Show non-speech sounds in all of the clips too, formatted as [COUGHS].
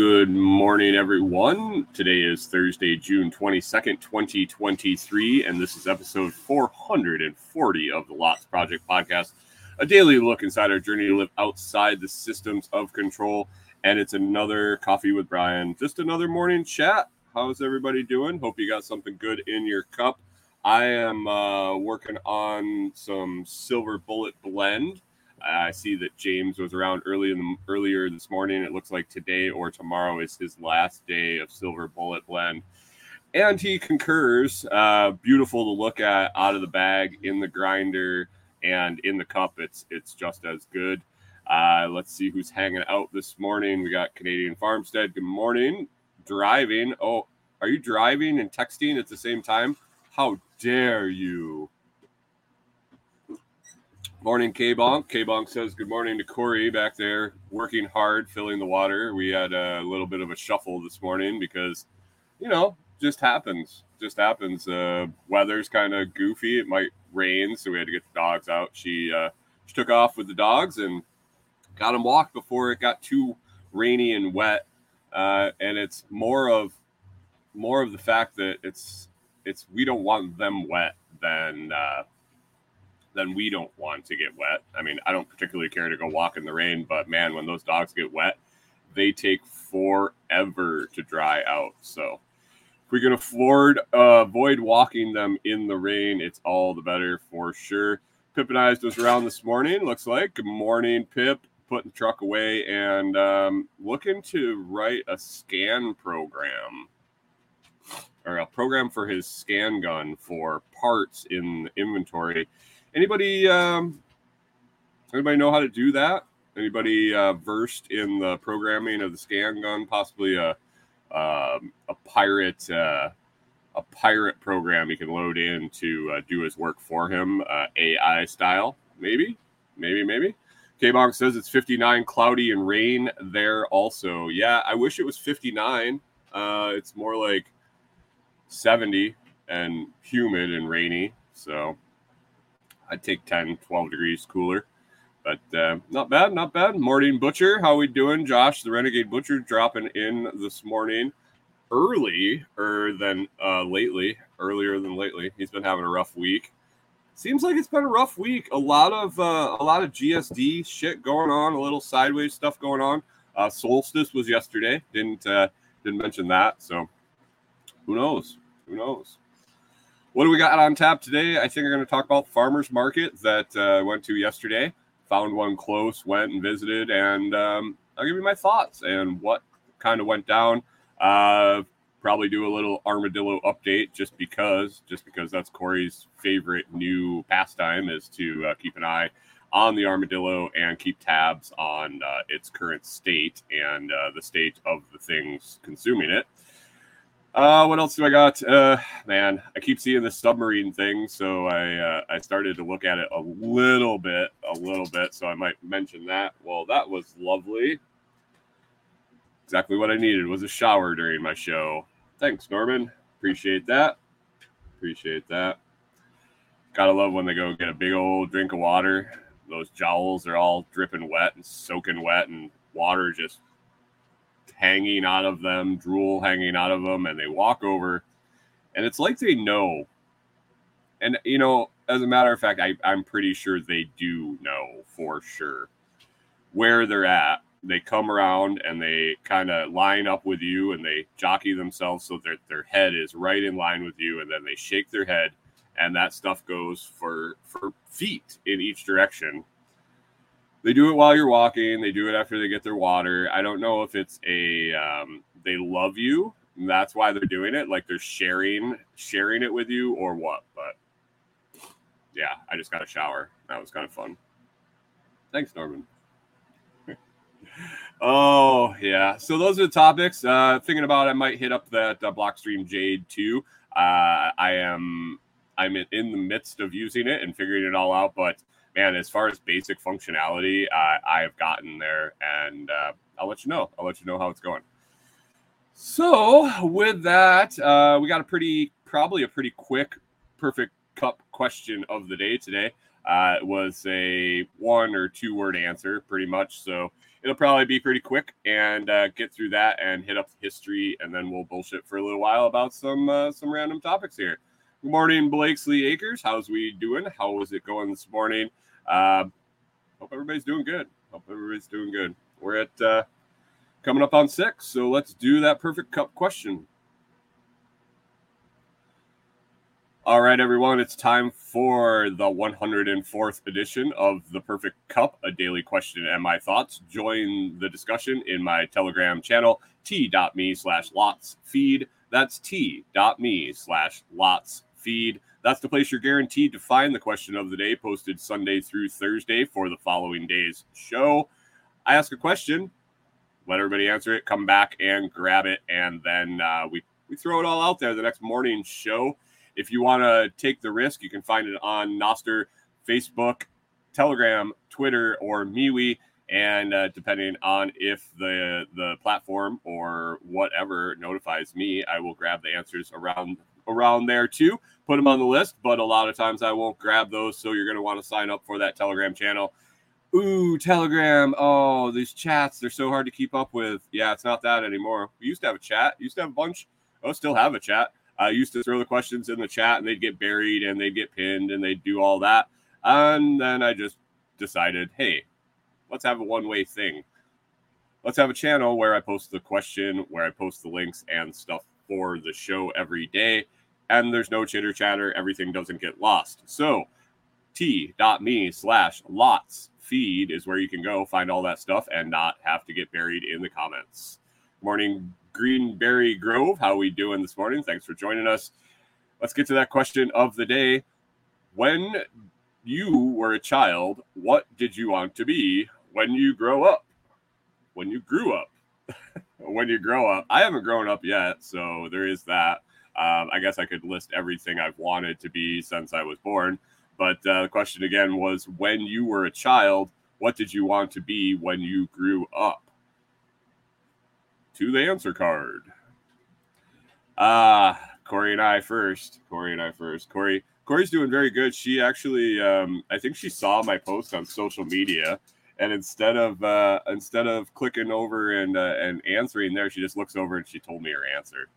good morning, everyone. Today is Thursday, June 22nd, 2023, and this is episode 440 of the Lots Project podcast, a daily look inside our journey to live outside the systems of control. And it's another Coffee with Brian, just another morning chat. How's everybody doing? Hope you got something good in your cup. I am uh, working on some Silver Bullet Blend. I see that James was around early in the, earlier this morning. It looks like today or tomorrow is his last day of Silver Bullet Blend, and he concurs. Uh, beautiful to look at out of the bag in the grinder and in the cup. It's it's just as good. Uh, let's see who's hanging out this morning. We got Canadian Farmstead. Good morning. Driving. Oh, are you driving and texting at the same time? How dare you? Morning, K Bonk. K Bonk says good morning to Kori back there, working hard, filling the water. We had a little bit of a shuffle this morning because, you know, just happens. Just happens. Uh, weather's kind of goofy. It might rain, so we had to get the dogs out. She uh, she took off with the dogs and got them walked before it got too rainy and wet. Uh, and it's more of more of the fact that it's it's we don't want them wet than uh, then we don't want to get wet. I mean, I don't particularly care to go walk in the rain, but man, when those dogs get wet, they take forever to dry out. So if we can afford uh, avoid walking them in the rain, it's all the better for sure. Pippinized was around this morning. Looks like good morning, Pip. Putting the truck away and um, looking to write a scan program or a program for his scan gun for parts in the inventory Anybody um, anybody know how to do that? Anybody uh, versed in the programming of the scan gun? Possibly a um, a pirate uh, a pirate program he can load in to uh, do his work for him, uh, AI style. Maybe, maybe, maybe. K Bonk says it's 59, cloudy and rain there also. Yeah, I wish it was 59. Uh, it's more like 70 and humid and rainy. So I'd take 10, 12 degrees cooler. But uh, not bad, not bad. Morning Butcher, how we doing? Josh, the Renegade Butcher, dropping in this morning early or than uh, lately, earlier than lately. He's been having a rough week. Seems like it's been a rough week. A lot of uh, a lot of GSD shit going on, a little sideways stuff going on. Uh, Solstice was yesterday. Didn't uh, didn't mention that. So who knows? Who knows? What do we got on tap today? I think we're going to talk about farmers market that uh, went to yesterday. Found one close, went and visited, and um, I'll give you my thoughts and what kind of went down. Uh, probably do a little armadillo update just because, just because that's Kori's favorite new pastime is to uh, keep an eye on the armadillo and keep tabs on uh, its current state and uh, the state of the things consuming it. Uh, what else do I got? Uh, man, I keep seeing the submarine thing, so I uh, I started to look at it a little bit, a little bit. So I might mention that. Well, that was lovely. Exactly what I needed was a shower during my show. Thanks, Norman. Appreciate that. Appreciate that. Gotta love when they go get a big old drink of water. Those jowls are all dripping wet and soaking wet, and water just hanging out of them, drool hanging out of them, and they walk over, and it's like they know. And you know, as a matter of fact, I, I'm pretty sure they do know for sure where they're at. They come around and they kind of line up with you and they jockey themselves so that their head is right in line with you, and then they shake their head, and that stuff goes for for feet in each direction they do it while you're walking. They do it after they get their water. I don't know if it's a um, they love you. that's why they're doing it. Like they're sharing sharing it with you or what. But yeah, I just got a shower. That was kind of fun. Thanks, Norman. [LAUGHS] oh yeah. So those are the topics. Uh, thinking about I might hit up that uh, Blockstream Jade too. Uh, I am I'm in the midst of using it and figuring it all out, but man, as far as basic functionality, I have gotten there, and uh, I'll let you know. I'll let you know how it's going. So with that, uh, we got a pretty, probably a pretty quick, perfect cup question of the day today. Uh, it was a one or two word answer, pretty much. So it'll probably be pretty quick and uh, get through that and hit up history, and then we'll bullshit for a little while about some uh, some random topics here. Good morning, Blakesley Acres. How's we doing? How is it going this morning? Uh, hope everybody's doing good. Hope everybody's doing good. We're at uh, coming up on six. So let's do that perfect cup question. All right, everyone, it's time for the 104th edition of the Perfect Cup, a daily question and my thoughts. Join the discussion in my Telegram channel, t.me slash lots feed. That's t.me slash lots feed. That's the place you're guaranteed to find the question of the day posted Sunday through Thursday for the following day's show. I ask a question, let everybody answer it, come back and grab it, and then uh, we we throw it all out there the next morning show. If you want to take the risk, you can find it on Nostr, Facebook, Telegram, Twitter, or MeWe. And uh, depending on if the the platform or whatever notifies me, I will grab the answers around around there too. Put them on the list, but a lot of times I won't grab those. So you're going to want to sign up for that Telegram channel Ooh, Telegram. Oh, these chats, they're so hard to keep up with. Yeah, it's not that anymore. We used to have a chat, used to have a bunch. Oh, still have a chat. I used to throw the questions in the chat and they'd get buried and they'd get pinned and they'd do all that. And then I just decided, hey, let's have a one way thing. Let's have a channel where I post the question, where I post the links and stuff for the show every day. And there's no chitter chatter. Everything doesn't get lost. So, t.me slash lots feed is where you can go find all that stuff and not have to get buried in the comments. Morning, Greenberry Grove. How we doing this morning? Thanks for joining us. Let's get to that question of the day. When you were a child, what did you want to be when you grow up? When you grew up? [LAUGHS] when you grow up. I haven't grown up yet, so there is that. Um, I guess I could list everything I've wanted to be since I was born. But uh, the question again was when you were a child, what did you want to be when you grew up? To the answer card. Ah, uh, Kori and I first. Kori and I first. Kori, Kori's doing very good. She actually, um, I think she saw my post on social media, and instead of uh, instead of clicking over and uh, and answering there, she just looks over and she told me her answer.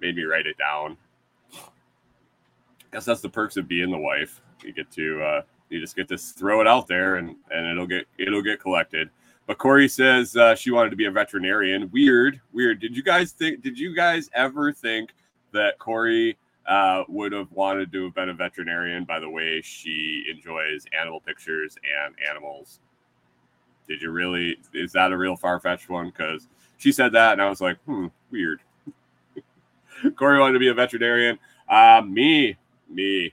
Made me write it down I guess that's the perks of being the wife. You get to uh, you just get to throw it out there and and it'll get it'll get collected. But Kori says uh, she wanted to be a veterinarian. Weird, weird. Did you guys think? Did you guys ever think that Kori uh, would have wanted to have been a veterinarian? By the way, she enjoys animal pictures and animals. Did you really? Is that a real far fetched one? Because she said that, and I was like, hmm, weird. [LAUGHS] Kori wanted to be a veterinarian. Uh, me, me.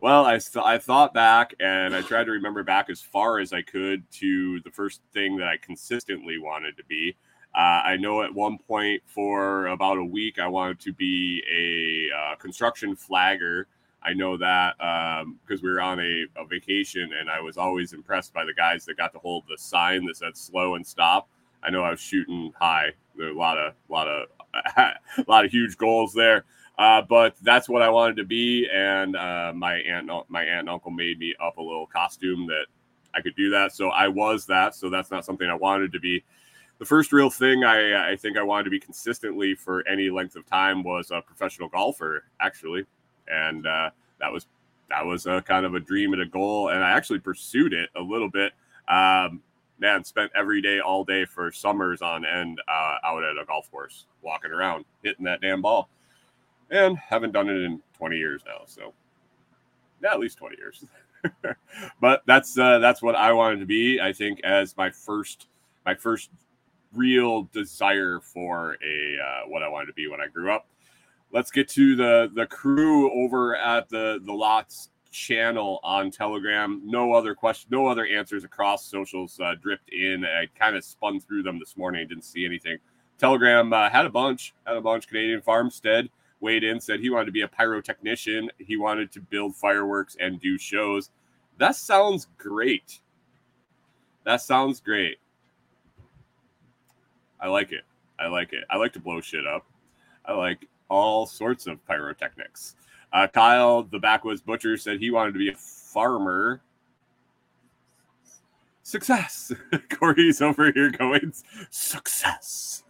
Well, I, th- I thought back and I tried to remember back as far as I could to the first thing that I consistently wanted to be. Uh, I know at one point for about a week, I wanted to be a uh, construction flagger. I know that because um, we were on a, a, vacation and I was always impressed by the guys that got to hold the sign that said slow and stop. I know I was shooting high. There were a lot of, lot of, [LAUGHS] a lot of huge goals there. Uh, but that's what I wanted to be, and uh, my aunt, my aunt and uncle made me up a little costume that I could do that. So I was that. So that's not something I wanted to be. The first real thing I, I think I wanted to be consistently for any length of time was a professional golfer, actually, and uh, that was that was a kind of a dream and a goal, and I actually pursued it a little bit. Um, man, spent every day, all day for summers on end uh, out at a golf course, walking around, hitting that damn ball and haven't done it in 20 years now. So, yeah, at least 20 years. [LAUGHS] but that's uh, that's what I wanted to be. I think as my first my first real desire for a uh, what I wanted to be when I grew up. Let's get to the the crew over at the the lots channel on Telegram. No other question, no other answers across socials uh, dripped in. I kind of spun through them this morning. Didn't see anything. Telegram uh, had a bunch, had a bunch. Canadian Farmstead weighed in, said he wanted to be a pyrotechnician. He wanted to build fireworks and do shows. That sounds great. That sounds great. I like it. I like it. I like to blow shit up. I like all sorts of pyrotechnics. Uh, Kyle, the backwoods butcher, said he wanted to be a farmer. Success. [LAUGHS] Kori's over here going, success.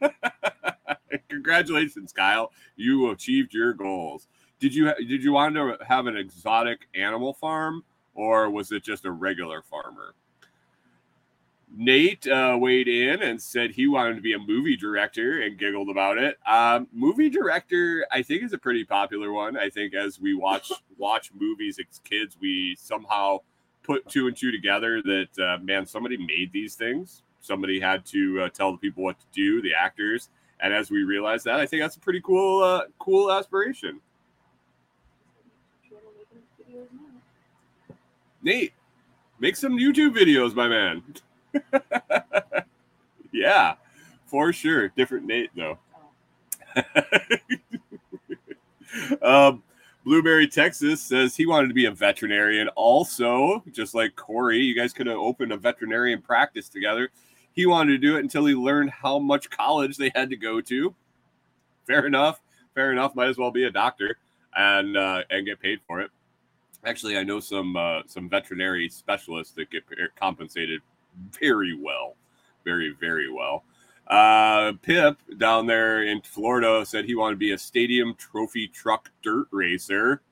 [LAUGHS] Congratulations, Kyle. You achieved your goals. Did you did you want to have an exotic animal farm or was it just a regular farmer? Nate uh, weighed in and said he wanted to be a movie director and giggled about it. Um, movie director, I think, is a pretty popular one. I think as we watch [LAUGHS] watch movies as kids, we somehow put two and two together that uh, man, somebody made these things. Somebody had to uh, tell the people what to do, the actors, and as we realize that, I think that's a pretty cool, uh, cool aspiration. Nate, make some YouTube videos, my man. [LAUGHS] [LAUGHS] yeah, for sure. Different Nate though. [LAUGHS] um, Blueberry, Texas says he wanted to be a veterinarian. Also, just like Kori, you guys could have opened a veterinarian practice together. He wanted to do it until he learned how much college they had to go to. Fair enough. Fair enough. Might as well be a doctor and uh, and get paid for it. Actually, I know some uh, some veterinary specialists that get compensated very well, very very well. Uh, Pip down there in Florida said he wanted to be a stadium trophy truck dirt racer,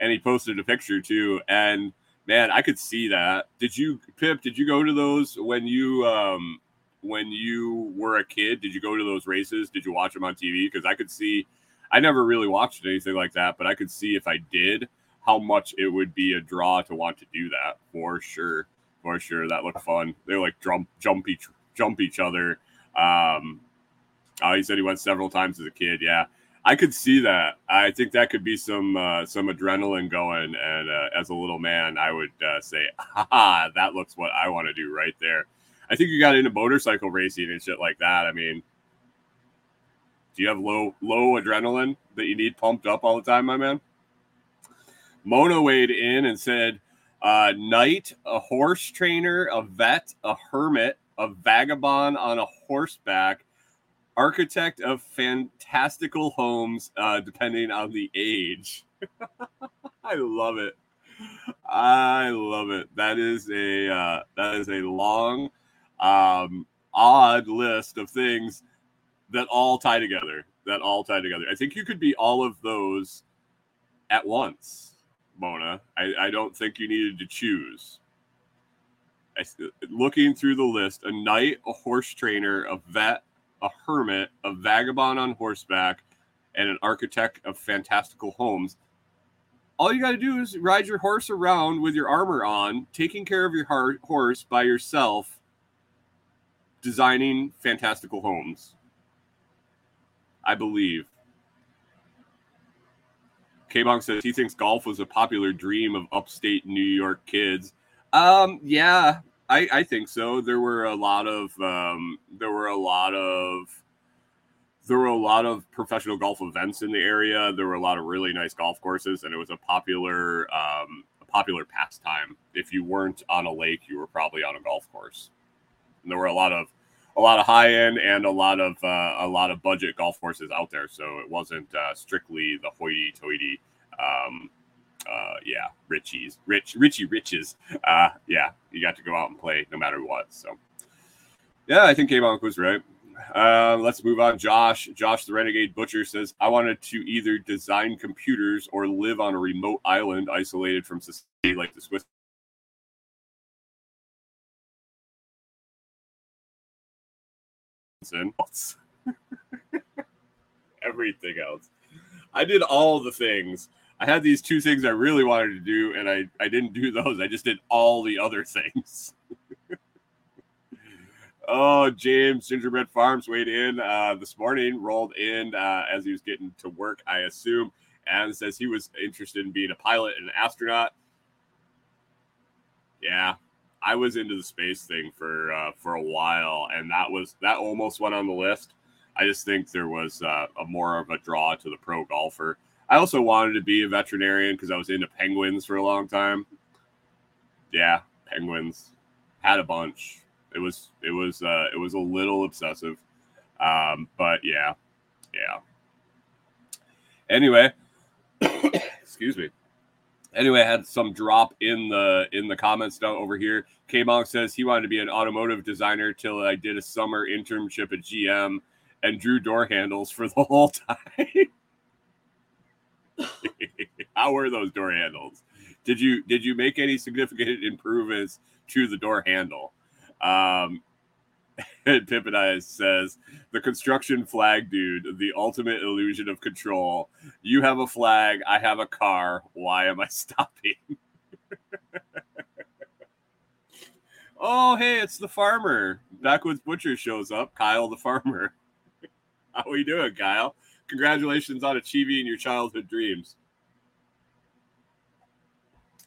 and he posted a picture too. And man, I could see that. Did you, Pip? Did you go to those when you um when you were a kid? Did you go to those races? Did you watch them on TV? Because I could see. I never really watched anything like that, but I could see if I did how much it would be a draw to want to do that for sure. For sure, that looked fun. They like jump, jump each, jump each other. Um, oh, he said he went several times as a kid. Yeah, I could see that. I think that could be some uh, some adrenaline going. And uh, as a little man, I would uh, say, "Ha, that looks what I want to do right there." I think you got into motorcycle racing and shit like that. I mean, do you have low low adrenaline that you need pumped up all the time, my man? Mona weighed in and said, uh, Knight, a horse trainer, a vet, a hermit, a vagabond on a horseback, architect of fantastical homes, uh, depending on the age. [LAUGHS] I love it. I love it. That is a uh, that is a long, um, odd list of things that all tie together. That all tie together. I think you could be all of those at once. Mona. I, I don't think you needed to choose. I, looking through the list, a knight, a horse trainer, a vet, a hermit, a vagabond on horseback, and an architect of fantastical homes. All you got to do is ride your horse around with your armor on, taking care of your horse by yourself, designing fantastical homes. I believe. K-Bonk says he thinks golf was a popular dream of upstate New York kids. Um, yeah, I, I think so. There were a lot of um, there were a lot of there were a lot of professional golf events in the area. There were a lot of really nice golf courses, and it was a popular um, a popular pastime. If you weren't on a lake, you were probably on a golf course. And there were a lot of a lot of high end and a lot of uh, a lot of budget golf courses out there. So it wasn't uh, strictly the hoity toity. Um, uh, yeah, Richies, rich, Richie riches. Uh, yeah, you got to go out and play no matter what. So, yeah, I think K-Bonk was right. Uh, let's move on. Josh, Josh, the Renegade Butcher says, I wanted to either design computers or live on a remote island isolated from society like the Swiss else. [LAUGHS] Everything else. I did all the things. I had these two things I really wanted to do, and I, I didn't do those. I just did all the other things. [LAUGHS] oh, James Gingerbread Farms weighed in uh, this morning, rolled in uh, as he was getting to work, I assume, and says he was interested in being a pilot and an astronaut. Yeah, I was into the space thing for uh, for a while, and that was that almost went on the list. I just think there was uh, a more of a draw to the pro golfer. I also wanted to be a veterinarian because I was into penguins for a long time. Yeah, penguins had a bunch. It was it was uh, it was a little obsessive. Um, but yeah, yeah. Anyway, [COUGHS] excuse me. Anyway, I had some drop in the in the comments down over here. K Monk says he wanted to be an automotive designer till I did a summer internship at GM and drew door handles for the whole time. [LAUGHS] How were those door handles? Did you did you make any significant improvements to the door handle? Um, [LAUGHS] Pippin says the construction flag dude, the ultimate illusion of control. You have a flag, I have a car. Why am I [LAUGHS] stopping? oh, hey, it's the farmer. Backwoods Butcher shows up. Kyle the farmer. [LAUGHS] How are you doing, Kyle? Congratulations on achieving your childhood dreams.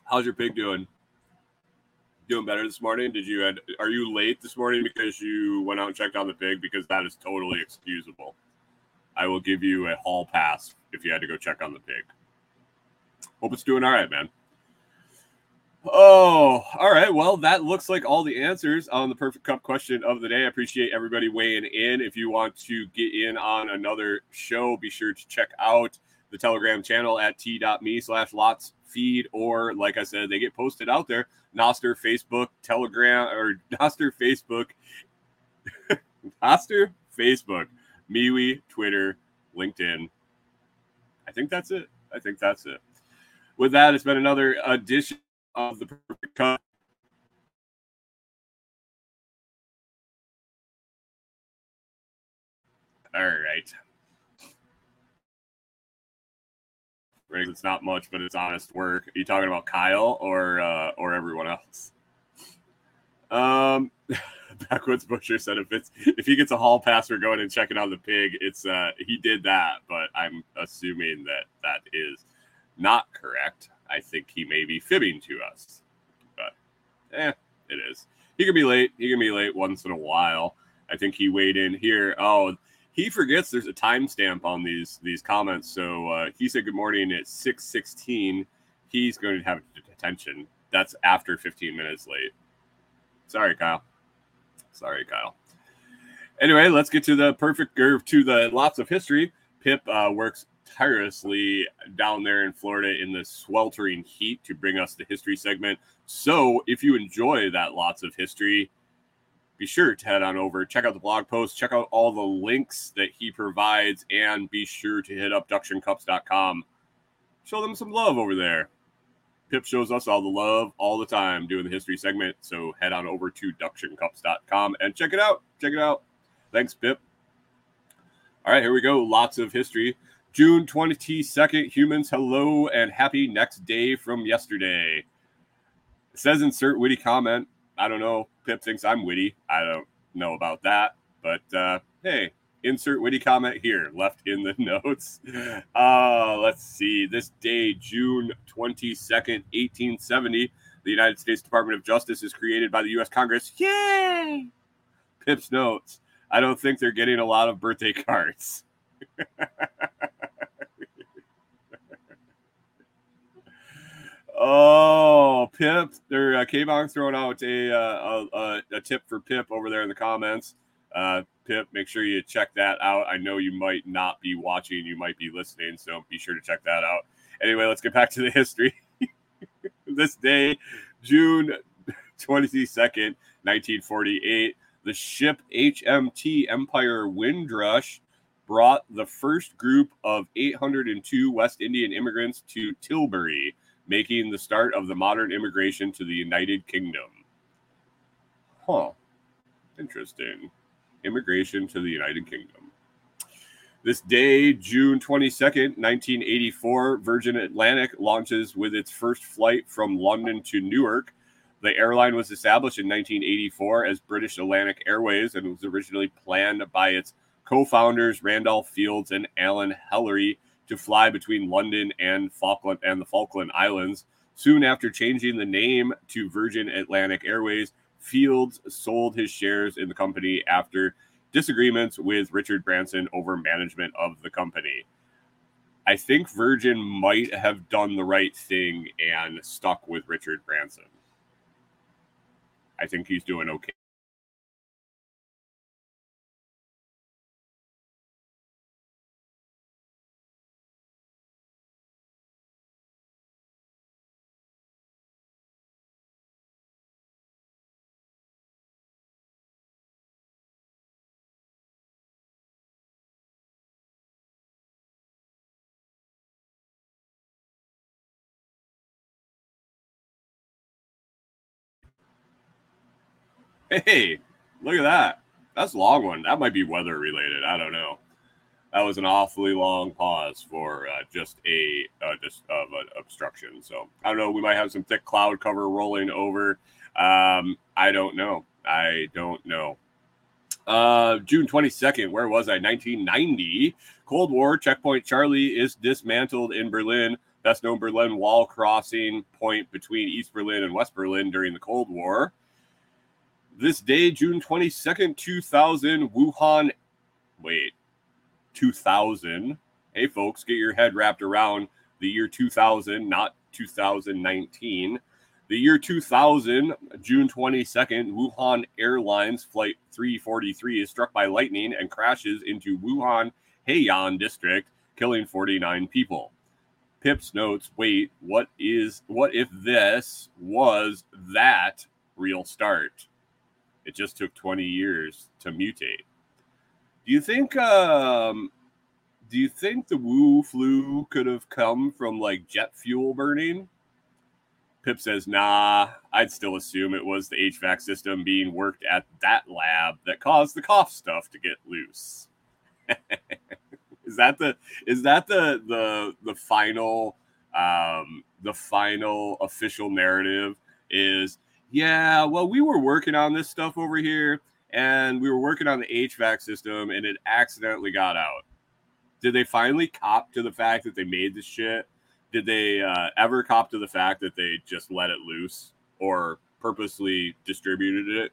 How's your pig doing? Doing better this morning? Did you had, are you late this morning because you went out and checked on the pig? Because that is totally excusable. I will give you a hall pass if you had to go check on the pig. Hope it's doing all right, man. Oh, all right. Well, that looks like all the answers on the perfect cup question of the day. I appreciate everybody weighing in. If you want to get in on another show, be sure to check out the Telegram channel at t.me slash lots feed, or like I said, they get posted out there. Nostr, Facebook, Telegram, or Nostr Facebook, [LAUGHS] Nostr Facebook, MeWe, Twitter, LinkedIn. I think that's it. I think that's it. With that, it's been another edition of the Perfect Cup. All right. It's not much, but it's honest work. Are you talking about Kyle or uh, or everyone else? Um, [LAUGHS] Backwoods Butcher said if it's if he gets a hall pass for going and checking on the pig, it's uh he did that, but I'm assuming that that is not correct. I think he may be fibbing to us, but eh, it is. He can be late. He can be late once in a while. I think he weighed in here. Oh, he forgets there's a timestamp on these these comments. So uh, he said good morning at six sixteen. He's going to have detention. That's after 15 minutes late. Sorry, Kyle. Sorry, Kyle. Anyway, let's get to the perfect or to the lots of history. Pip uh, works tirelessly down there in Florida in the sweltering heat to bring us the history segment. So if you enjoy that lots of history, be sure to head on over, check out the blog post, check out all the links that he provides, and be sure to hit up ductioncups.com. Show them some love over there. Pip shows us all the love all the time doing the history segment. So head on over to ductioncups.com and check it out. Check it out. Thanks, Pip. All right, here we go. Lots of history. June 22nd, humans, hello and happy next day from yesterday. It says insert witty comment. I don't know. Pip thinks I'm witty. I don't know about that. But uh, hey, insert witty comment here left in the [LAUGHS] notes. Uh, let's see. This day, June 22nd, 1870, the United States Department of Justice is created by the U.S. Congress. Yay! Pip's notes. I don't think they're getting a lot of birthday [LAUGHS] cards. [LAUGHS] Oh, Pip! There, uh, K-Bonk throwing out a, uh, a, a tip for Pip over there in the comments. Uh, Pip, make sure you check that out. I know you might not be watching, you might be listening, so be sure to check that out. Anyway, let's get back to the [LAUGHS] history. this day, June 22nd, 1948, the ship HMT Empire Windrush brought the first group of 802 West Indian immigrants to Tilbury making the start of the modern immigration to the United Kingdom. Huh. Interesting. Immigration to the United Kingdom. This day, June 22nd, 1984, Virgin Atlantic launches with its first flight from London to Newark. The airline was established in 1984 as British Atlantic Airways and was originally planned by its co founders Randolph Fields and Alan Hellary to fly between London and Falkland and the Falkland Islands. Soon after changing the name to Virgin Atlantic Airways, Fields sold his shares in the company after disagreements with Richard Branson over management of the company. I think Virgin might have done the right thing and stuck with Richard Branson. I think he's doing okay. Hey, look at that. That's a long one. That might be weather related. I don't know. That was an awfully long pause for uh, just a uh, just of an obstruction. So I don't know. We might have some thick cloud cover rolling over. Um, I don't know. I don't know. Uh, June 22nd, where was I? 1990. Cold War checkpoint Charlie is dismantled in Berlin. Best known Berlin Wall crossing point between East Berlin and West Berlin during the Cold War. This day, June 22nd, 2000, Wuhan. Wait, 2000. Hey, folks, get your head wrapped around the year 2000, not 2019. The year 2000, June 22nd, Wuhan Airlines Flight 343 is struck by lightning and crashes into Wuhan Hanyang district, killing 49 people. Pips notes, wait, what is what if this was that real start? It just took 20 years to mutate. Do you think um do you think the Wu flu could have come from like jet fuel burning? Pip says, nah, I'd still assume it was the HVAC system being worked at that lab that caused the cough stuff to get loose. [LAUGHS] is that the is that the the the final um the final official narrative is yeah, well, we were working on this stuff over here and we were working on the HVAC system and it accidentally got out. Did they finally cop to the fact that they made this shit? Did they uh, ever cop to the fact that they just let it loose or purposely distributed it?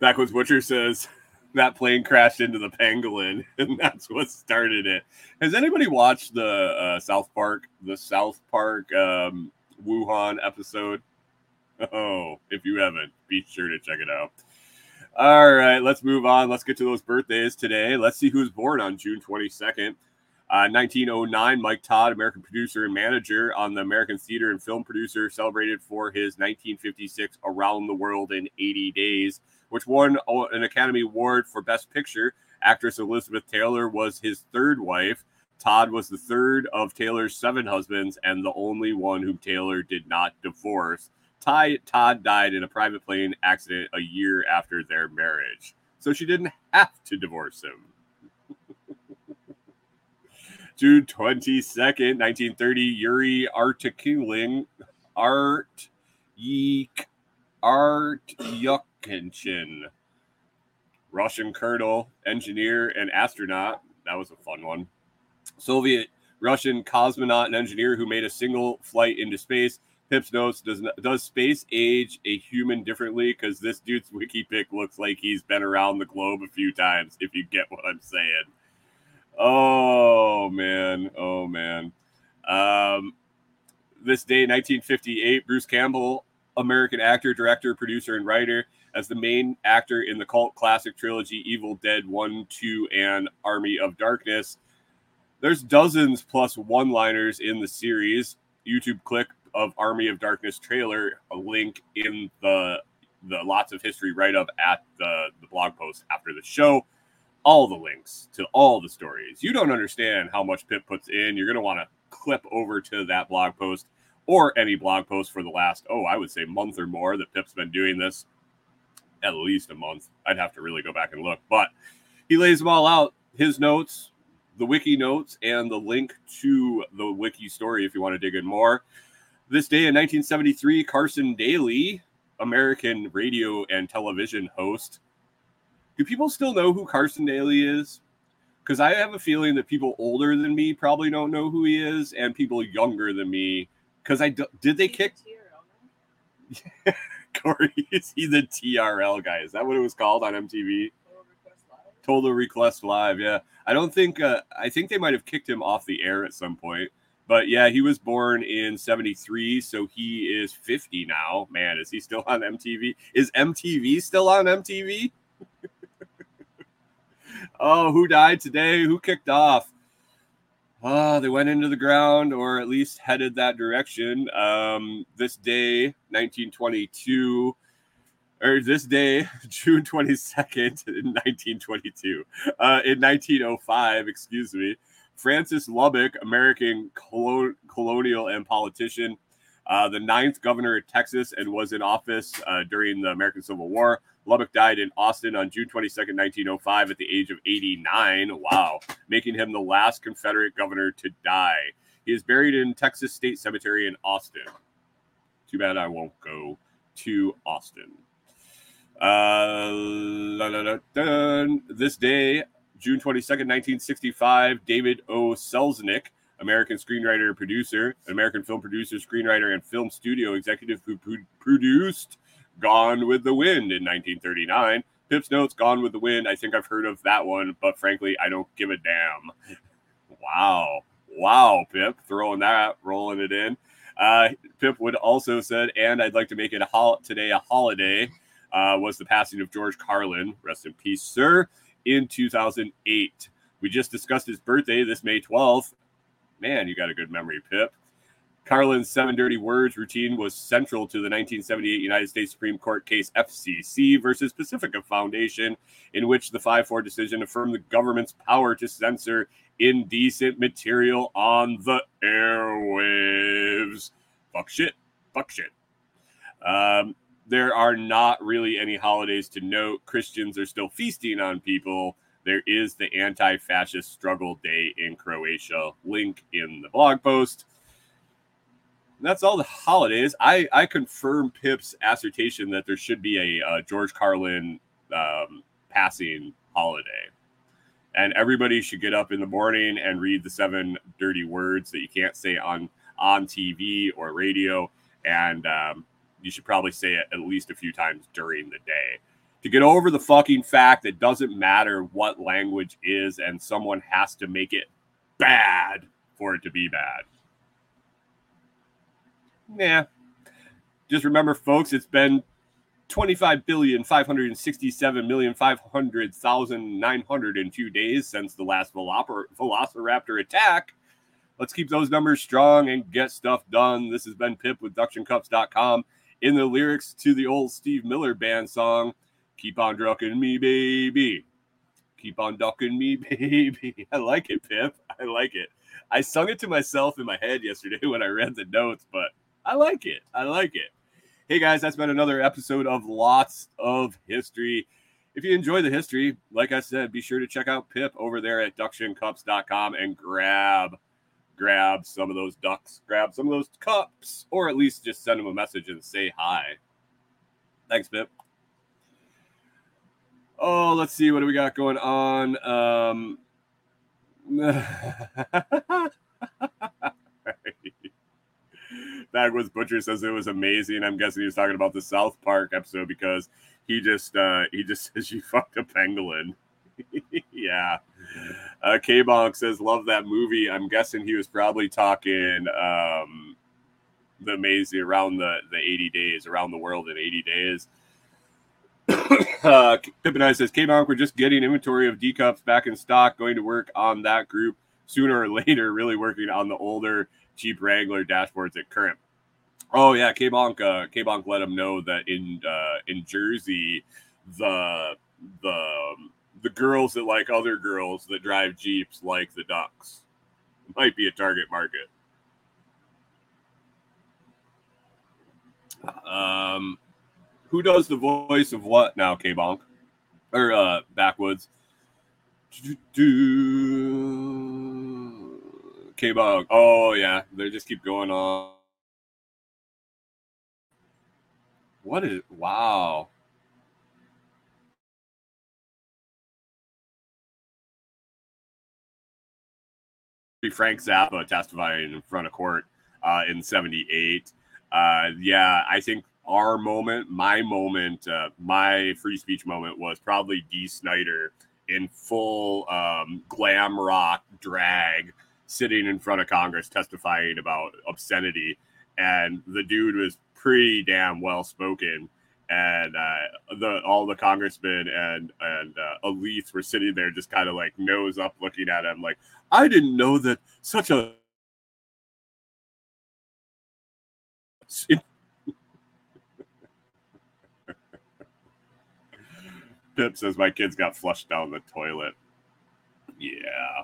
Backwoods Butcher says that plane crashed into the pangolin, [LAUGHS] and that's what started it. Has anybody watched the uh, South Park, the South Park um, Wuhan episode? [LAUGHS] Oh, if you haven't, be sure to check it out. All right, let's move on. Let's get to those birthdays today. Let's see who's born on June 22nd. Uh, 1909, Mike Todd, American producer and manager on the American theater and film producer, celebrated for his 1956 Around the World in 80 Days, which won an Academy Award for Best Picture. Actress Elizabeth Taylor was his third wife. Todd was the third of Taylor's seven husbands and the only one whom Taylor did not divorce. Todd died in a private plane accident a year after their marriage, so she didn't have to divorce him. [LAUGHS] June 22nd, 1930, Yuri Artikiling, Art Yek, Art Yukinchin, Russian colonel, engineer, and astronaut. That was a fun one. Soviet Russian cosmonaut and engineer who made a single flight into space. Pips notes does does space age a human differently? Because this dude's [LAUGHS] wiki pick looks like he's been around the globe a few times. If you get what I'm saying. Oh man, oh man. Um, this day, 1958, Bruce Campbell, American actor, director, producer, and writer, as the main actor in the cult classic trilogy Evil Dead 1, 2, and Army of Darkness. There's dozens plus one liners in the series. YouTube click of Army of Darkness trailer, a link in the the lots of history write up at the, the blog post after the show. All the links to all the stories. You don't understand how much Pip puts in. You're going to want to clip over to that blog post or any blog post for the last, oh, I would say month or more that Pip's been doing this. At least a month. I'd have to really go back and look. But he lays them all out his notes, the wiki notes, and the link to the wiki story if you want to dig in more. This day in 1973, Carson Daly, American radio and television host. Do people still know who Carson Daly is? Because I have a feeling that people older than me probably don't know who he is, and people younger than me. Because I did they kick [LAUGHS] Kori? Is [LAUGHS] he the TRL guy? Is that what it was called on MTV? Total Request Live. Yeah, I don't think. Uh, I think they might have kicked him off the air at some point. But yeah, he was born in 73, so he is 50 now. Man, is he still on MTV? Is MTV still on MTV? [LAUGHS] oh, who died today? Who kicked off? Oh, they went into the ground or at least headed that direction. Um, this day, 1922, or this day, [LAUGHS] June 22nd, in [LAUGHS] 1922, uh, in 1905, excuse me, Francis Lubbock, American colo- colonial and politician, uh, the ninth governor of Texas, and was in office uh, during the American Civil War. Lubbock died in Austin on June 22nd, 1905, at the age of 89. Wow, making him the last Confederate governor to die. He is buried in Texas State Cemetery in Austin. Too bad I won't go to Austin. Uh, la, la, la. This day, June 22nd, 1965, David O. Selznick, American screenwriter and producer, American film producer, screenwriter, and film studio executive who pro- produced Gone with the Wind in 1939. Pip's notes, Gone with the Wind. I think I've heard of that one, but frankly, I don't give a damn. [LAUGHS] Wow. Wow, Pip, throwing that, rolling it in. Uh, Pip would also said, and I'd like to make it a hol- today a holiday. Uh, was the passing of George Carlin, rest in peace, sir, in 2008. We just discussed his birthday this May 12th. Man, you got a good memory, Pip. Carlin's seven dirty words routine was central to the 1978 United States Supreme Court case FCC versus Pacifica Foundation, in which the 5 4 decision affirmed the government's power to censor indecent material on the airwaves. Fuck shit. Fuck shit. Um, there are not really any holidays to note. Christians are still feasting on people. There is the anti fascist struggle day in Croatia. Link in the blog post. And that's all the holidays. I, I confirm Pip's assertion that there should be a uh, George Carlin um, passing holiday. And everybody should get up in the morning and read the seven dirty words that you can't say on, on TV or radio. And um, you should probably say it at least a few times during the day to get over the fucking fact that doesn't matter what language is and someone has to make it bad for it to be bad. Yeah. Just remember, folks, it's been 25 billion 567 million 500,000 902 days since the last Velociraptor attack. Let's keep those numbers strong and get stuff done. This has been Pip with DuctionCups.com in the lyrics to the old Steve Miller band song, Keep on Ducking Me, Baby. Keep on ducking me, [LAUGHS] baby. I like it, Pip. I like it. I sung it to myself in my head yesterday [LAUGHS] when I read the notes, but I like it. I like it. Hey guys, that's been another episode of Lots of History. If you enjoy the history, like I said, be sure to check out Pip over there at ductioncups.com and grab grab some of those ducks, grab some of those cups, or at least just send them a message and say hi. Thanks, Pip. Oh, let's see what do we got going on. Um [LAUGHS] [LAUGHS] Backwoods Butcher says it was amazing. I'm guessing he was talking about the South Park episode because he just uh he just [LAUGHS] says you fucked a pangolin. [LAUGHS] yeah. Uh K Bonk says love that movie. I'm guessing he was probably talking um the amazing around the the 80 days around the world in 80 days. [COUGHS] uh Pippin I says K Bonk we're just getting inventory of D cups back in stock, going to work on that group sooner or [LAUGHS] later, really working on the older Jeep Wrangler dashboards at current. Oh yeah, K Bonk uh K Bonk let him know that in uh in Jersey the the the girls that like other girls that drive Jeeps like the ducks. Might be a target market. Um who does the voice of what now, K Bonk? Or uh backwoods. K Bonk. Oh yeah, they just keep going on. What is wow? Frank Zappa testifying in front of court uh, in '78. Uh, yeah, I think our moment, my moment, uh, my free speech moment was probably Dee Snider in full um, glam rock drag, sitting in front of Congress testifying about obscenity, and the dude was pretty damn well spoken. And uh, the all the congressmen and and uh, elites were sitting there, just kind of like nose up, looking at him, like I didn't know that such a [LAUGHS] Pip says my kids got flushed down the toilet. Yeah.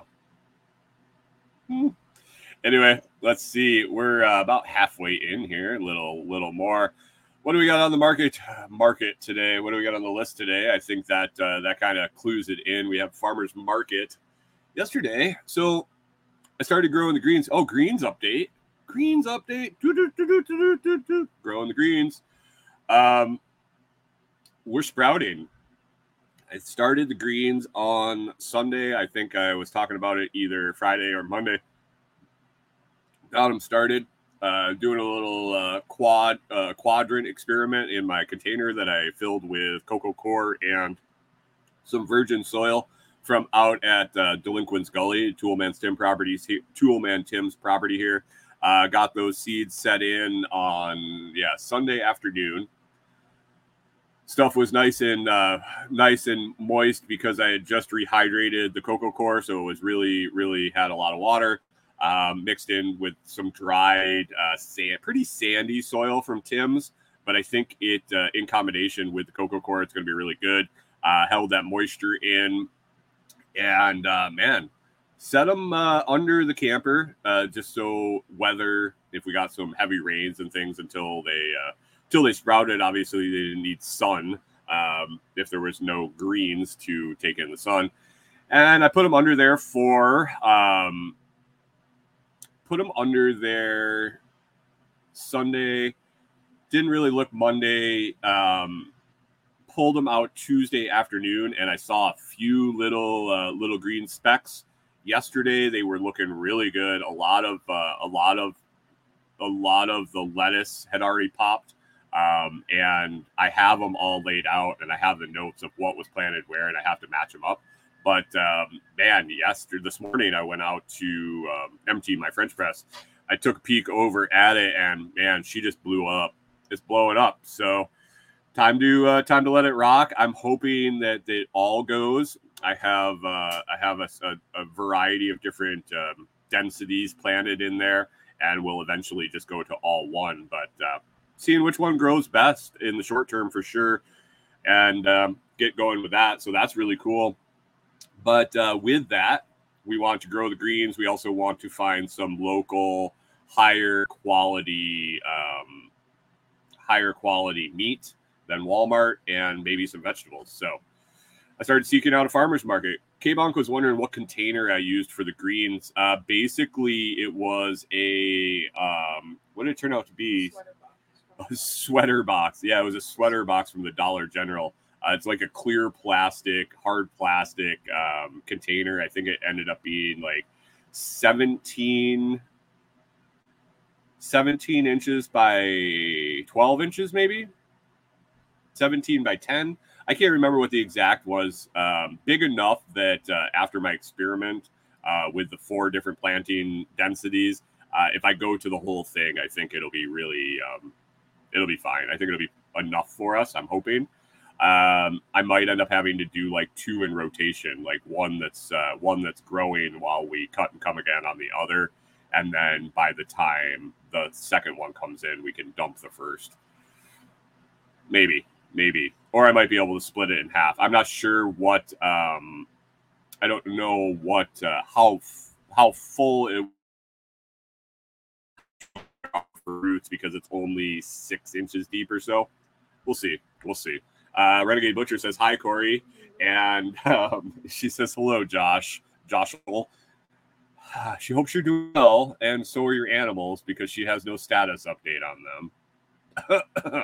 Anyway, let's see. We're uh, about halfway in here, a little, little more. What do we got on the market market today? What do we got on the list today? I think that uh, that kind of clues it in. We have farmers market yesterday. So I started growing the greens. Oh, greens update. Greens update. Growing the greens. Um, we're sprouting. I started the greens on Sunday. I think I was talking about it either Friday or Monday. Got them started. Uh, doing a little uh, quad uh, quadrant experiment in my container that I filled with coco coir and some virgin soil from out at uh, Delinquent's Gully, Toolman Tim Properties, Toolman Tim's property here. Uh, got those seeds set in on yeah Sunday afternoon. Stuff was nice and uh, nice and moist because I had just rehydrated the coco coir, so it was really really had a lot of water. Um, mixed in with some dried uh, sand, pretty sandy soil from Tim's, but I think it uh, in combination with the coco coir, it's going to be really good. Uh, held that moisture in, and uh, man, set them uh, under the camper just so weather if we got some heavy rains and things until they until they sprouted obviously they didn't need sun um, if there was no greens to take in the sun. And i put them under there for um, put them under there sunday. Didn't really look monday um, pulled them out tuesday afternoon and i saw a few little uh, little green specks. Yesterday they were looking really good. A lot of uh, a lot of a lot of the lettuce had already popped um, and i have them all laid out and i have the notes of what was planted where and i have to match them up. But um, man yesterday this morning i went out to um, empty my french press. I took a peek over at it and man she just blew up. It's blowing up. So time to uh, time to let it rock. I'm hoping that it all goes. I have uh, I have a, a, a, variety of different um, densities planted in there, and we'll eventually just go to all one. But uh, seeing which one grows best in the short term for sure, and um, get going with that. So that's really cool. But uh, with that, we want to grow the greens. We also want to find some local, higher quality, um, higher quality meat than Walmart, and maybe some vegetables. So I started seeking out a farmer's market. K-Bonk was wondering what container I used for the greens. Uh, basically, it was a um, what did it turn out to be? Sweater. A [LAUGHS] sweater box. Yeah, it was a sweater box from the Dollar General. Uh, it's like a clear plastic, hard plastic um, container. I think it ended up being like 17, 17 inches by 12 inches, maybe 17 by 10 I can't remember what the exact was. Um, big enough that uh, after my experiment uh, with the four different planting densities, uh, if I go to the whole thing, I think it'll be really, um, it'll be fine. I think it'll be enough for us. I'm hoping. Um, I might end up having to do like two in rotation, like one that's uh, one that's growing while we cut and come again on the other, and then by the time the second one comes in, we can dump the first. Maybe maybe, or I might be able to split it in half. I'm not sure what. Um, I don't know what uh, how how full it roots because it's only six inches deep or so. We'll see. We'll see. Uh, Renegade Butcher says hi, Kori, and [LAUGHS] um, she says hello, Josh. Joshua. [SIGHS] She hopes you're doing well, and so are your animals because she has no status update on them. [COUGHS]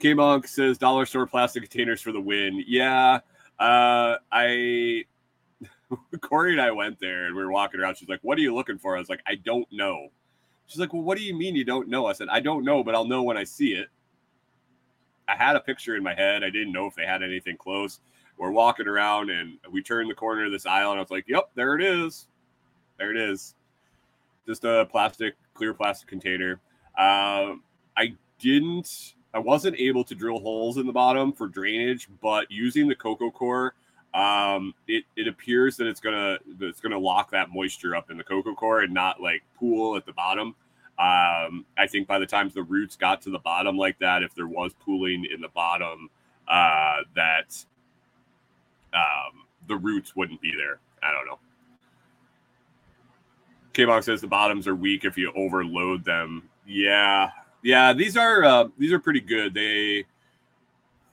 K-Bonk says dollar store plastic containers for the win. Yeah. Uh, I [LAUGHS] Kori and I went there and we were walking around. She's like, What are you looking for? I was like, I don't know. She's like, Well, what do you mean you don't know? I said, I don't know, but I'll know when I see it. I had a picture in my head. I didn't know if they had anything close. We're walking around and we turned the corner of this aisle and I was like, Yep, there it is. There it is. Just a plastic, clear plastic container. Um, I didn't I wasn't able to drill holes in the bottom for drainage, but using the coco coir, um, it, it appears that it's gonna it's gonna lock that moisture up in the coco coir and not like pool at the bottom. Um, I think by the time the roots got to the bottom like that, if there was pooling in the bottom, uh, that um, the roots wouldn't be there. I don't know. K-Bonk says the bottoms are weak if you overload them. Yeah, yeah, these are uh, these are pretty good. They,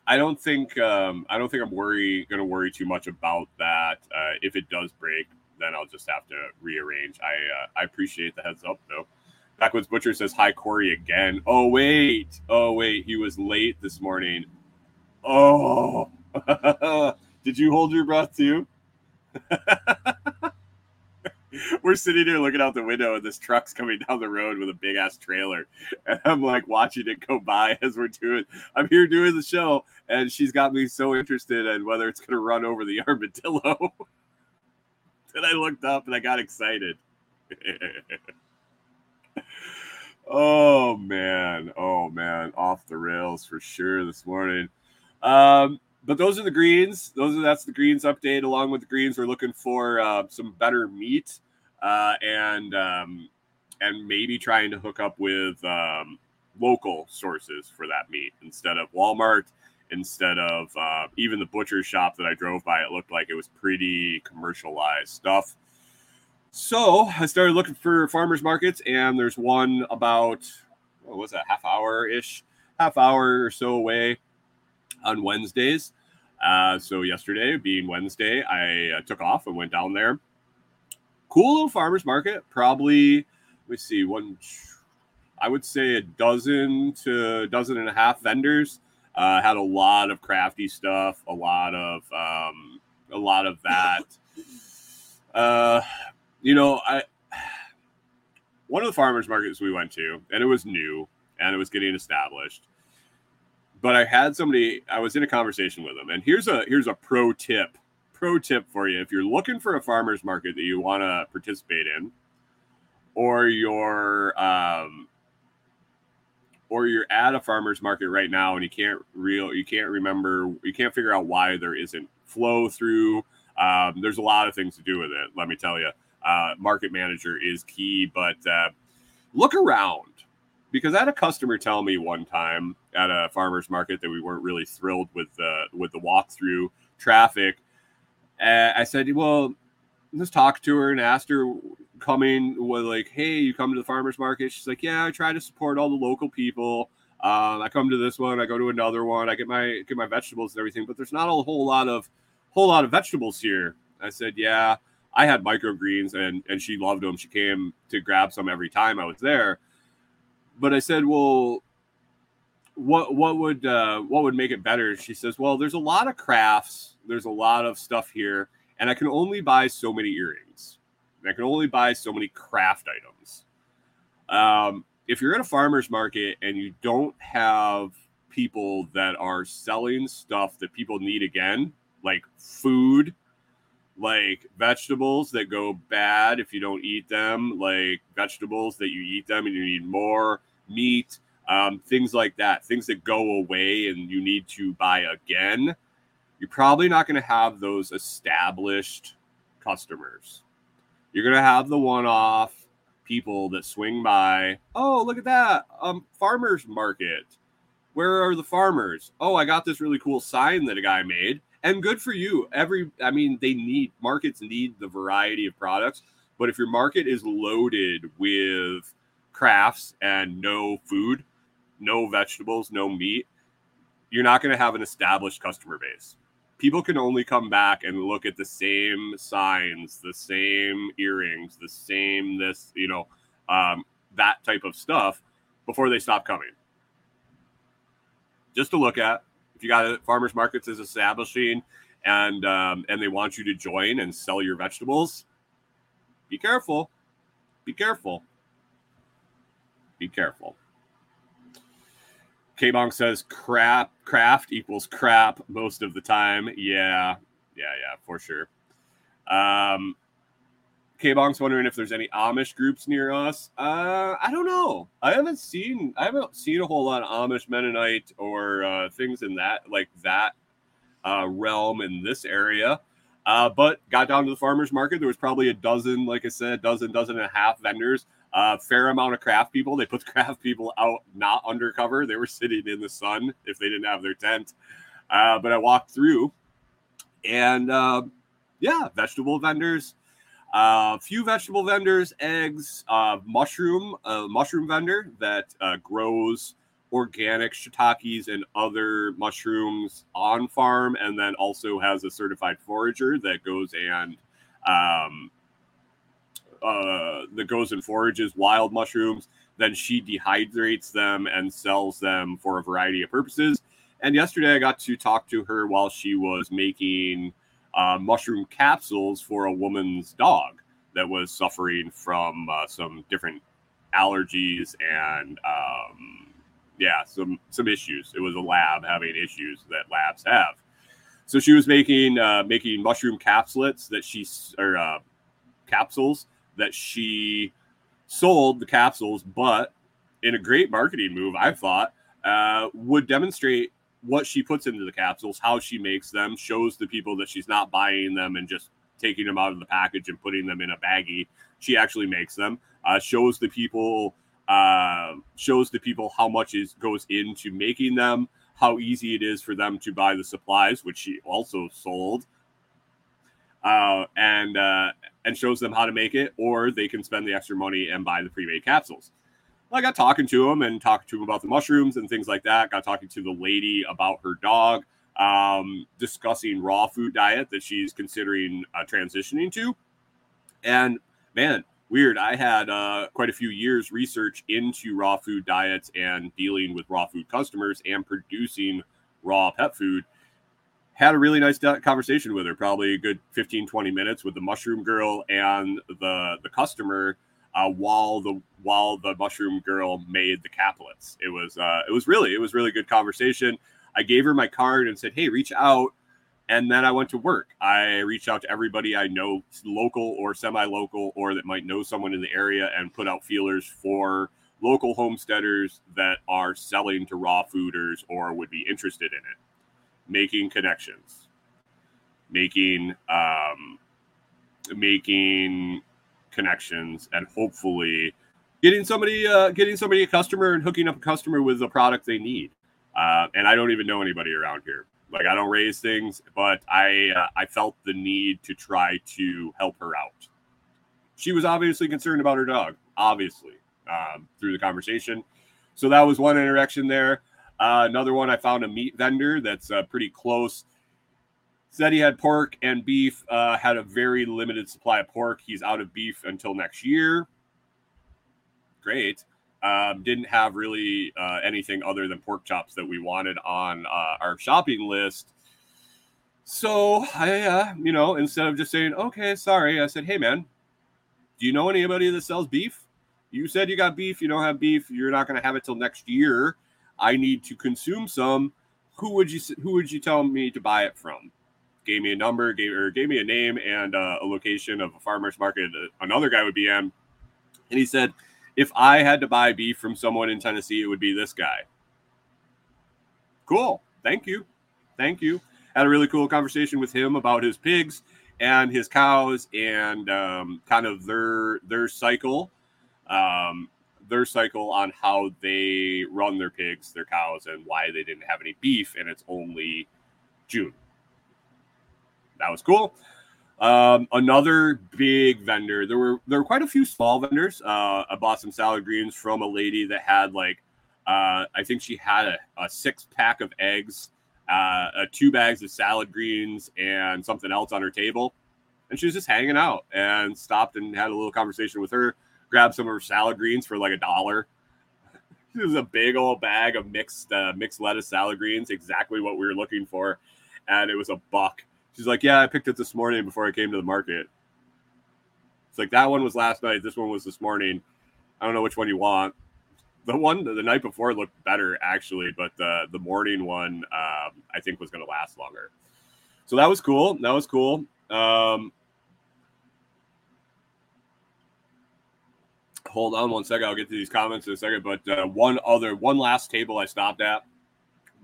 I don't think um, I don't think I'm worry going to worry too much about that. Uh, if it does break, then I'll just have to rearrange. I uh, I appreciate the heads up though. Backwoods Butcher says hi Kori again. Oh wait, oh wait, he was late this morning. Oh, [LAUGHS] did you hold your breath too? [LAUGHS] [LAUGHS] We're sitting here looking out the window, and this truck's coming down the road with a big ass trailer, [LAUGHS] and I'm like watching it go by [LAUGHS] as we're doing. I'm here doing the show, and she's got me so interested in whether it's going to run over the armadillo. and I looked up and I got excited. oh man, oh man, off the rails for sure this morning. Um, but those are the greens. Those are that's the greens update. Along with the greens, we're looking for uh, some better meat uh, and um, and maybe trying to hook up with um, local sources for that meat instead of Walmart. Instead of uh, even the butcher shop that I drove by, it looked like it was pretty commercialized stuff. So I started looking for farmers markets, and there's one about what was that half hour ish, half hour or so away on Wednesdays. Uh, so yesterday, being Wednesday, I uh, took off and went down there. Cool little farmers market. Probably, let me see, one. I would say a dozen to a dozen and a half vendors. Uh, had a lot of crafty stuff, a lot of um, a lot of that. [LAUGHS] Uh, you know, I one of the farmers markets we went to, and it was new and it was getting established but I had somebody. I was in a conversation with them, and here's a here's a pro tip. Pro tip for you: if you're looking for a farmers market that you want to participate in, or you're um, or you're at a farmers market right now and you can't real you can't remember you can't figure out why there isn't flow through. Um, there's a lot of things to do with it. Let me tell you, uh, market manager is key, but uh, look around because I had a customer tell me one time at a farmer's market that we weren't really thrilled with the with the walkthrough traffic. I said, "Well, let's talk to her and asked her coming was like, hey, you come to the farmer's market?" She's like, "Yeah, I try to support all the local people. Um, I come to this one, I go to another one, I get my get my vegetables and everything, but there's not a whole lot of whole lot of vegetables here." I said, "Yeah." I had microgreens and and she loved them. She came to grab some every time I was there but I said, well, what what would uh, what would make it better? She says, well, there's a lot of crafts, there's a lot of stuff here, and I can only buy so many earrings. I can only buy so many craft items. Um, if you're at a farmer's market and you don't have people that are selling stuff that people need again, like food, like vegetables that go bad if you don't eat them, like vegetables that you eat them and you need more, meat, um, things like that, things that go away and you need to buy again, you're probably not going to have those established customers. You're going to have the one off people that swing by. Oh, look at that. Um, farmers market. Where are the farmers? Oh, I got this really cool sign that a guy made. And good for you. Every, I mean, they need markets need the variety of products. But if your market is loaded with crafts and no food, no vegetables, no meat, you're not going to have an established customer base. People can only come back and look at the same signs, the same earrings, the same this, you know, um, that type of stuff before they stop coming. Just to look at. If you got a farmers markets is establishing and um, and they want you to join and sell your vegetables, be careful. Be careful be careful. K-Bonk says crap craft equals crap most of the time. Yeah, yeah, yeah, for sure. Um, K-Bonk's wondering if there's any Amish groups near us. Uh, I don't know. I haven't seen I haven't seen a whole lot of Amish Mennonite or uh, things in that like that uh, realm in this area. Uh, but got down to the farmers market. There was probably a dozen, like I said, dozen, dozen and a half vendors a uh, fair amount of craft people. They put the [LAUGHS] craft people out not undercover. They were sitting in the sun if they didn't have their tent. Uh, but I walked through and uh, yeah, vegetable vendors. A few vegetable vendors, eggs, uh, mushroom, a mushroom vendor that uh, grows organic shiitakes and other mushrooms on farm, and then also has a certified forager that goes and um, uh, that goes and forages wild mushrooms. Then she dehydrates them and sells them for a variety of purposes. And yesterday, I got to talk to her while she was making uh, mushroom capsules for a woman's dog that was suffering from uh, some different allergies and um, yeah, some some issues. It was a lab having issues that labs have. So she was making uh, making mushroom capsules that she or uh, capsules that she sold the capsules, but in a great marketing move, I thought uh, would demonstrate what she puts into the capsules, how she makes them, shows the people that she's not buying them and just taking them out of the package and putting them in a baggie. She actually makes them. Uh, shows the people uh, shows the people how much is goes into making them, how easy it is for them to buy the supplies, which she also sold, uh, and uh, and shows them how to make it, or they can spend the extra money and buy the pre-made capsules. I got talking to him and talking to him about the mushrooms and things like that. Got talking to the lady about her dog, um, discussing raw food diet that she's considering uh, transitioning to. And man, weird. I had uh, quite a few years research into raw food diets and dealing with raw food customers and producing raw pet food. Had a really nice conversation with her, probably a good 15, 20 minutes with the mushroom girl and the the customer uh, while the while the mushroom girl made the caplets. It was uh, it was really it was really good conversation. I gave her my card and said, "Hey, reach out." And then I went to work. I reached out to everybody I know, local or semi-local, or that might know someone in the area, and put out feelers for local homesteaders that are selling to raw fooders or would be interested in it. Making connections, making um, making connections and hopefully getting somebody uh, getting somebody a customer and hooking up a customer with a product they need. Uh, and I don't even know anybody around here. Like I don't raise things, but I uh, I felt the need to try to help her out. She was obviously concerned about her dog, obviously um, through the conversation. So that was one interaction there. Uh, another one, I found a meat vendor that's uh, pretty close. Said he had pork and beef uh, had a very limited supply of pork. He's out of beef until next year. Great. Um, didn't have really uh, anything other than pork chops that we wanted on uh, our shopping list. So i uh, you know instead of just saying okay sorry i said hey man do you know anybody that sells beef? You said you got beef you don't have beef you're not going to have it till next year i need to consume some who would you who would you tell me to buy it from gave me a number, gave or gave me a name and uh, a location of a farmer's market. Another guy would be in, and he said, if I had to buy beef from someone in Tennessee, it would be this guy. Cool. Thank you. Thank you. Had a really cool conversation with him about his pigs and his cows and um, kind of their their cycle, um, their cycle on how they run their pigs, their cows, and why they didn't have any beef, and it's only June that was cool. Um, another big vendor. There were there were quite a few small vendors. Uh, I bought some salad greens from a lady that had like uh, I think she had a, a six pack of eggs, uh, two bags of salad greens, and something else on her table. And she was just hanging out and stopped and had a little conversation with her. Grabbed some of her salad greens for like a dollar. [LAUGHS] This is a big old bag of mixed uh, mixed lettuce salad greens, exactly what we were looking for, and it was a buck She's like, yeah, I picked it this morning before I came to the market. It's like that one was last night. This one was this morning. I don't know which one you want. The one the night before looked better actually, but the the morning one um, I think was going to last longer. So that was cool. That was cool. Um, hold on one second. I'll get to these comments in a second. But uh, one other, one last table I stopped at,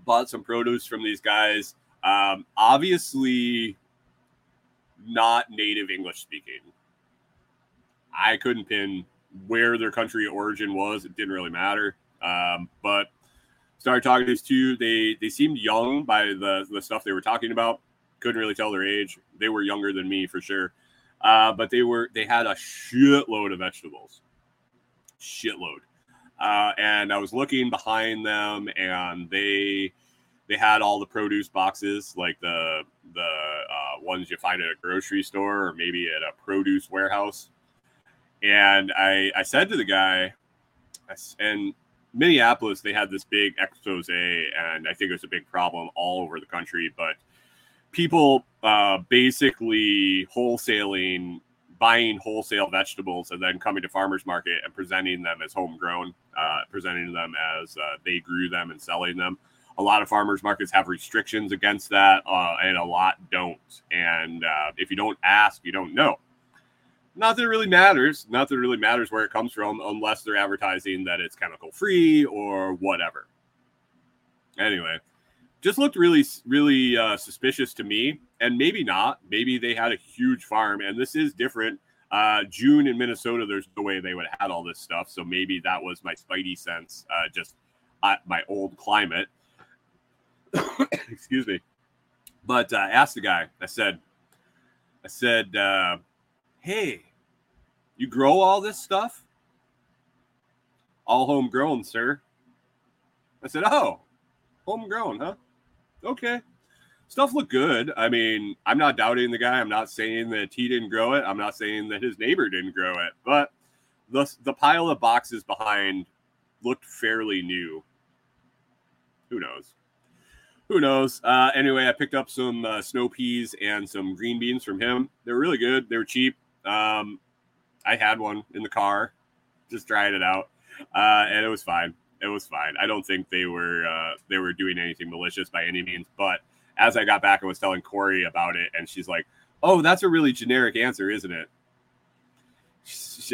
bought some produce from these guys. Um, obviously, not native English speaking. I couldn't pin where their country of origin was. It didn't really matter. Um, but started talking to these two. They they seemed young by the the stuff they were talking about. Couldn't really tell their age. They were younger than me for sure. Uh, but they were they had a shitload of vegetables, shitload. Uh, and I was looking behind them, and they they had all the produce boxes, like the the uh, ones you find at a grocery store or maybe at a produce warehouse. And I I said to the guy, and Minneapolis they had this big expose, and I think it was a big problem all over the country, but people uh, basically wholesaling buying wholesale vegetables and then coming to farmers market and presenting them as homegrown, uh, presenting them as uh, they grew them and selling them. A lot of farmers markets have restrictions against that, uh, and a lot don't. And uh, if you don't ask, you don't know. Nothing really matters. Nothing really matters where it comes from, unless they're advertising that it's chemical free or whatever. Anyway, just looked really, really uh, suspicious to me. And maybe not. Maybe they had a huge farm, and this is different. Uh, June in Minnesota, there's no way they would have had all this stuff. So maybe that was my spidey sense, uh, just my old climate. [COUGHS] Excuse me. But uh, I asked the guy. I said, I said, uh, "Hey, you grow all this stuff? All homegrown, sir." I said, "Oh, homegrown, huh? Okay." Stuff looked good. I mean, I'm not doubting the guy. I'm not saying that he didn't grow it. I'm not saying that his neighbor didn't grow it. But the the pile of boxes behind looked fairly new. Who knows? who knows? Uh, anyway, I picked up some uh, snow peas and some green beans from him. They were really good. They were cheap. Um, I had one in the car, just trying it out, uh, and it was fine. It was fine. I don't think they were uh, they were doing anything malicious by any means. But as I got back, I was telling Kori about it, and she's like, "Oh, that's a really generic answer, isn't it?"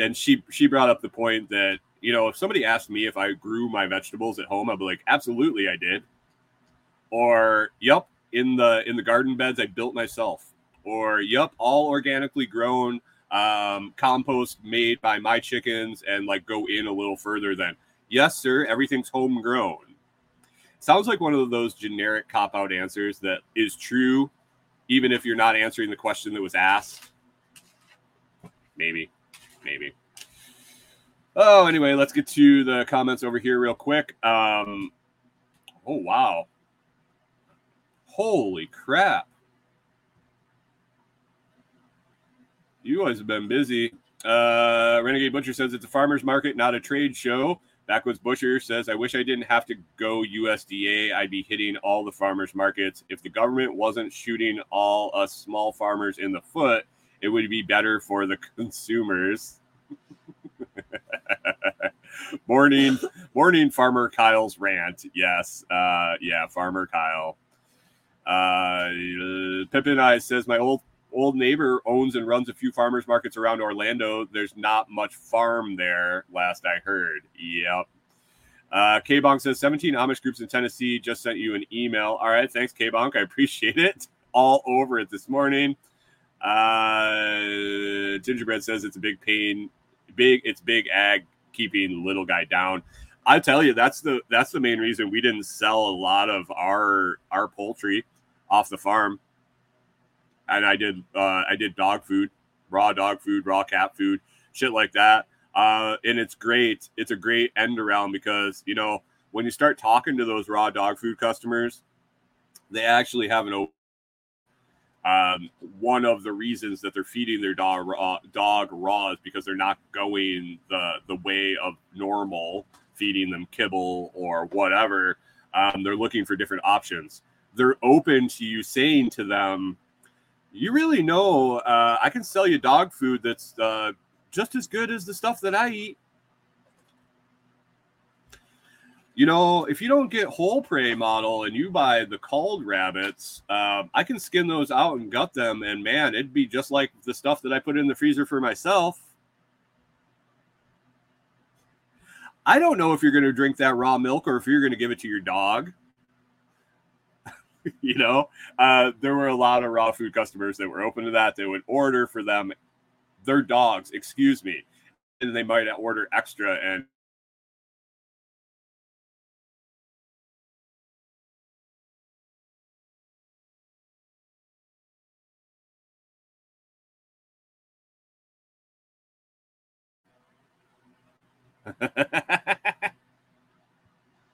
And she she brought up the point that you know if somebody asked me if I grew my vegetables at home, I'd be like, "Absolutely, I did." or yep in the in the garden beds i built myself or yep all organically grown um, compost made by my chickens and like go in a little further than yes sir everything's homegrown sounds like one of those generic cop out answers that is true even if you're not answering the question that was asked maybe maybe oh anyway let's get to the comments over here real quick um oh wow Holy crap. You guys have been busy. Uh, Renegade Butcher says it's a farmer's market, not a trade show. Backwoods Butcher says, I wish I didn't have to go USDA. I'd be hitting all the farmers markets. If the government wasn't shooting all us small farmers in the foot, it would be better for the [LAUGHS] consumers. [LAUGHS] morning, morning, Farmer Kyle's rant. Yes, uh, yeah, Farmer Kyle. Uh, Pippin I says my old old neighbor owns and runs a few farmers markets around Orlando. There's not much farm there, last I heard. Yep. Uh, K-Bonk says 17 Amish groups in Tennessee just sent you an email. All right, thanks, K-Bonk. I appreciate it. All over it this morning. Uh, Gingerbread says it's a big pain. Big, it's big ag keeping little guy down. I tell you, that's the that's the main reason we didn't sell a lot of our our poultry off the farm. And I did uh, I did dog food, raw dog food, raw cat food, shit like that. Uh, and it's great. It's a great end around because you know when you start talking to those raw dog food customers, they actually have an um, one of the reasons that they're feeding their dog raw, dog raw is because they're not going the the way of normal feeding them kibble or whatever. Um, they're looking for different options they're open to you saying to them, "You really know uh, I can sell you dog food that's uh, just as good as the stuff that I eat." You know, if you don't get whole prey model and you buy the culled rabbits, uh, I can skin those out and gut them, and man, it'd be just like the stuff that I put in the freezer for myself. I don't know if you're going to drink that raw milk or if you're going to give it to your dog. [LAUGHS] you know, uh, there were a lot of raw food customers that were open to that. They would order for them their dogs, excuse me, and they might order extra and [LAUGHS]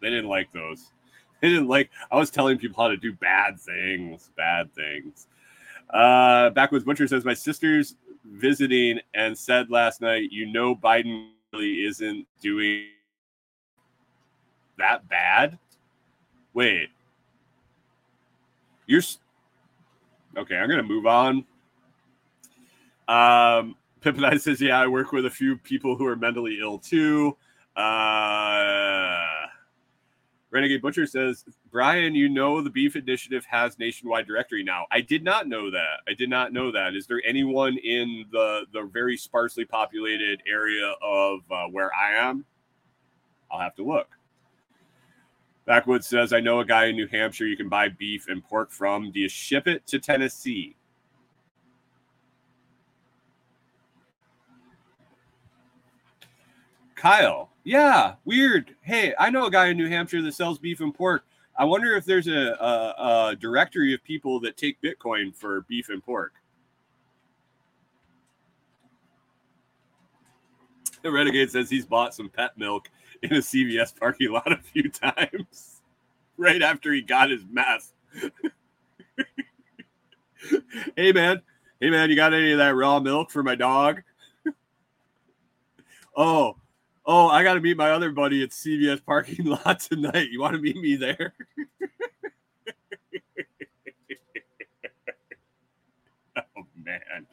they didn't like those. They [LAUGHS] didn't like. I was telling people how to do bad things, bad things. Uh, Backwoods Butcher says my sister's visiting and said last night, you know, Biden really isn't doing that bad. Wait, you're okay. I'm gonna move on. Um, Pippin [LAUGHS] says, "Yeah, I work with a few people who are mentally ill too." Uh, Renegade Butcher says, Brian, you know the Beef Initiative has nationwide directory now. I did not know that. I did not know that. Is there anyone in the the very sparsely populated area of uh, where I am? I'll have to look. Backwoods says, I know a guy in New Hampshire you can buy beef and pork from. Do you ship it to Tennessee? Kyle, yeah, weird. Hey, I know a guy in New Hampshire that sells beef and pork. I wonder if there's a, a, a directory of people that take Bitcoin for beef and pork. The Renegade says he's bought some pet milk in a CVS parking lot a few times [LAUGHS] right after he got his mess. [LAUGHS] hey, man. Hey, man, you got any of that raw milk for my dog? [LAUGHS] oh, oh, I got to meet my other buddy at CVS parking [LAUGHS] lot tonight. You want to meet me there? [LAUGHS] oh man,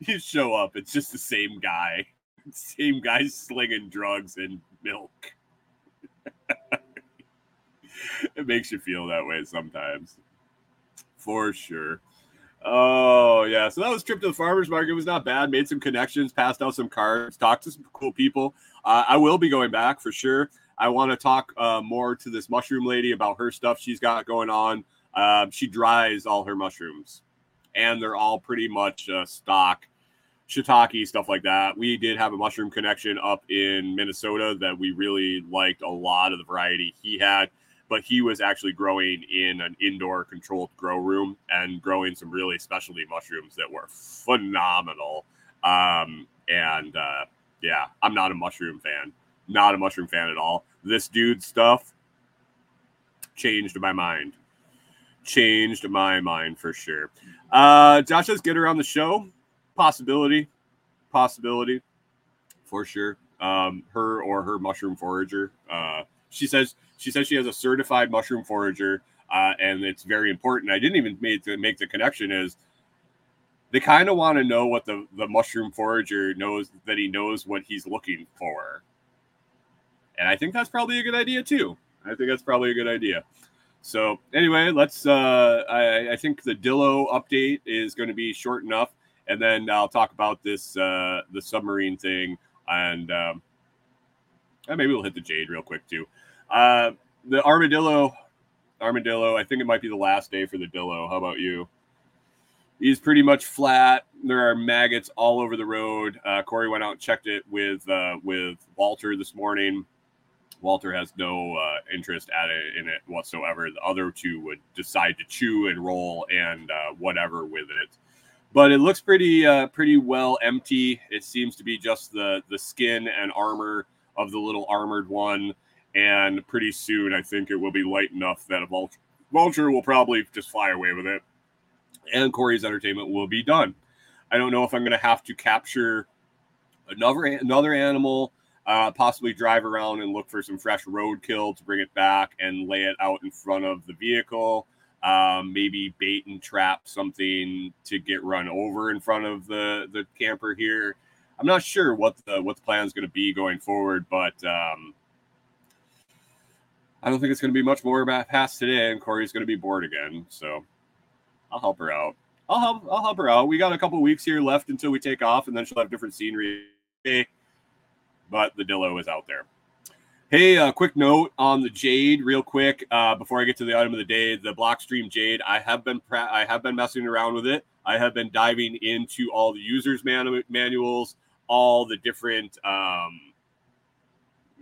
you show up. It's just the same guy, same guy slinging drugs and milk. [LAUGHS] it makes you feel that way sometimes, for sure. Oh yeah, so that was trip to the farmers market. It was not bad. Made some connections, passed out some cards, talked to some cool people. Uh, I will be going back for sure. I want to talk uh, more to this mushroom lady about her stuff she's got going on. Uh, she dries all her mushrooms, and they're all pretty much uh, stock shiitake stuff like that. We did have a mushroom connection up in Minnesota that we really liked a lot of the variety he had but he was actually growing in an indoor controlled grow room and growing some really specialty mushrooms that were phenomenal. Um, and uh, yeah, I'm not a mushroom fan, not a mushroom fan at all. This dude's stuff changed my mind, changed my mind for sure. Uh, Josh says get around the show, possibility, possibility for sure. Um, her or her mushroom forager. Uh, she says she says she has a certified mushroom forager, uh, and it's very important. I didn't even make the, make the connection is they kind of want to know what the, the mushroom forager knows that he knows what he's looking for. And I think that's probably a good idea too. I think that's probably a good idea. So anyway, let's. Uh, I, I think the Dillo update is going to be short enough, and then I'll talk about this uh, the submarine thing, and um, maybe we'll hit the Jade real quick too. Uh, the armadillo, armadillo. I think it might be the last day for the dillo. How about you? He's pretty much flat. There are maggots all over the road. Uh, Kori went out and checked it with uh, with Walter this morning. Walter has no uh, interest at it in it whatsoever. The other two would decide to chew and roll and uh, whatever with it, but it looks pretty uh, pretty well empty. It seems to be just the the skin and armor of the little armored one and pretty soon I think it will be light enough that a vulture, vulture will probably just fly away with it, and Kori's entertainment will be done. I don't know if I'm going to have to capture another another animal, uh, possibly drive around and look for some fresh roadkill to bring it back and lay it out in front of the vehicle. Um, maybe bait and trap something to get run over in front of the the camper here. I'm not sure what the what the plan is going to be going forward, but um, I don't think it's going to be much more past today, and Kori's going to be bored again. So I'll help her out. I'll help. I'll help her out. We got a couple weeks here left until we take off, and then she'll have different scenery. But the Dillo is out there. Hey, a uh, quick note on the Jade, real quick, uh, before I get to the item of the day. The Blockstream Jade, I have been I have been messing around with it. I have been diving into all the users man- manuals, all the different um,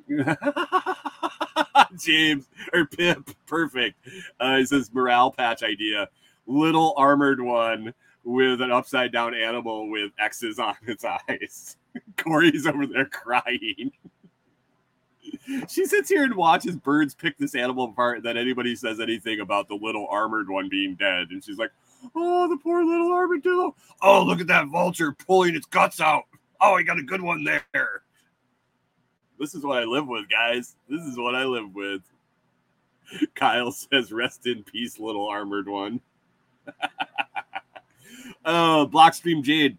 [LAUGHS] James or Pip, perfect. Uh, says morale patch idea. Little armored one with an upside down animal with X's on its eyes. [LAUGHS] Kori's over there crying. [LAUGHS] she sits here and watches birds pick this animal apart, then anybody says anything about the little armored one being dead, and she's like, "Oh, the poor little armadillo! Oh, look at that vulture pulling its guts out! Oh, he got a good one there." This is what I live with, guys. This is what I live with. [LAUGHS] Kyle says, "Rest in peace, little armored one." oh, [LAUGHS] Blockstream Jade.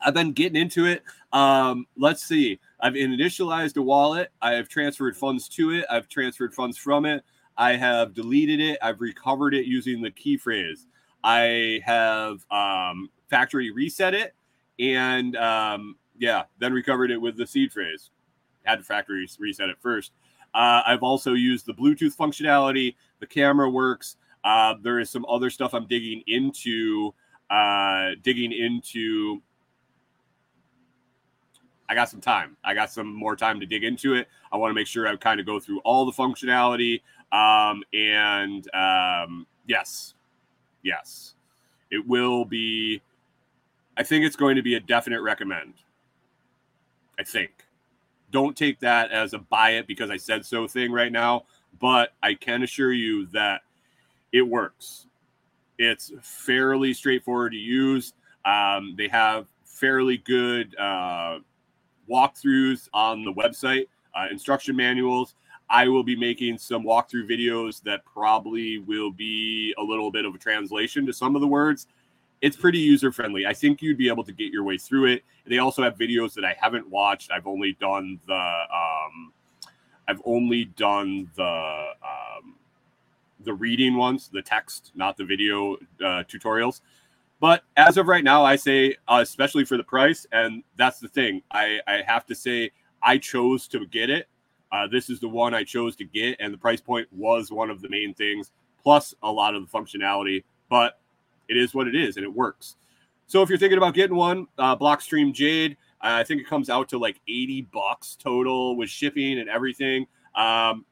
I've been getting into it. Um, let's see. I've initialized a wallet. I have transferred funds to it. I've transferred funds from it. I have deleted it. I've recovered it using the key phrase. I have um, factory reset it, and um, yeah, then recovered it with the seed phrase. Had to factory reset it first. Uh, I've also used the Bluetooth functionality. The camera works. Uh, there is some other stuff I'm digging into. Uh, digging into I got some time. I got some more time to dig into it. I want to make sure I kind of go through all the functionality. Um, and um, yes, yes, it will be. I think it's going to be a definite recommend. I think. Don't take that as a buy it because I said so thing right now, but I can assure you that it works. It's fairly straightforward to use. Um, they have fairly good uh, walkthroughs on the website, uh, instruction manuals. I will be making some walkthrough videos that probably will be a little bit of a translation to some of the words. It's pretty user friendly. I think you'd be able to get your way through it. They also have videos that I haven't watched. I've only done the um, I've only done the um, the reading ones, the text, not the video uh, tutorials. But as of right now, I say, uh, especially for the price, and that's the thing. I, I have to say, I chose to get it. Uh, this is the one I chose to get, and the price point was one of the main things, plus a lot of the functionality. But it is what it is, and it works. So if you're thinking about getting one, uh, Blockstream Jade, I think it comes out to like 80 bucks total with shipping and everything. Um,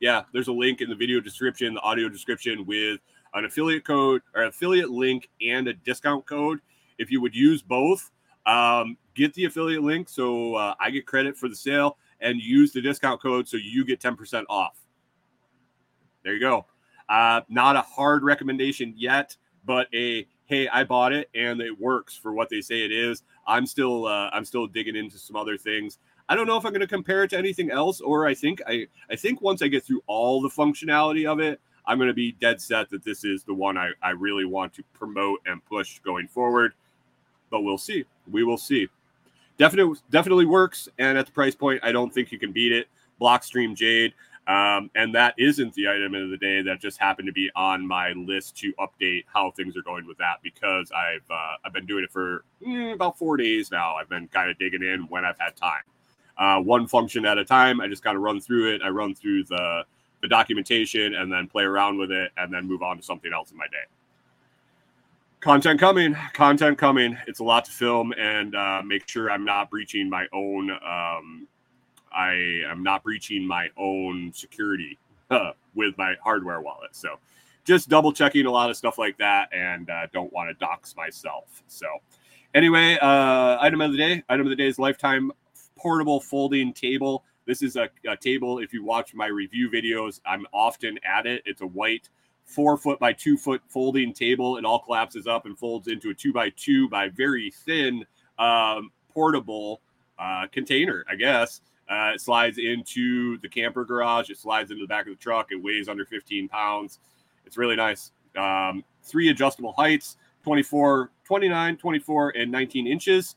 yeah, there's a link in the video description, the audio description with an affiliate code or affiliate link and a discount code. If you would use both, um, get the affiliate link so uh, I get credit for the sale and use the discount code so you get 10% off. There you go. Uh, not a hard recommendation yet, but a hey, I bought it and it works for what they say it is. I'm still uh, I'm still digging into some other things. I don't know if I'm going to compare it to anything else, or I think I I think once I get through all the functionality of it, I'm going to be dead set that this is the one I, I really want to promote and push going forward. But we'll see. We will see. Definitely, definitely works. And at the price point, I don't think you can beat it. Blockstream Jade. Um, and that isn't the item of the day that just happened to be on my list to update how things are going with that because I've uh, I've been doing it for mm, about four days now. I've been kind of digging in when I've had time, uh, one function at a time. I just kind of run through it. I run through the the documentation and then play around with it and then move on to something else in my day. Content coming, content coming. It's a lot to film and uh, make sure I'm not breaching my own. Um, I am not breaching my own security [LAUGHS] uh, with my hardware wallet. So just double checking a lot of stuff like that and uh, don't want to dox myself. So anyway, uh, item of the day. Item of the day is lifetime portable folding table. This is a, a, table. If you watch my review videos, I'm often at it. It's a white four foot by two foot folding table. It all collapses up and folds into a two by two by very thin um, portable uh, container, I guess. Uh, it slides into the camper garage. It slides into the back of the truck. It weighs under 15 pounds. It's really nice. Um, three adjustable heights 24, 29, 24, and 19 inches.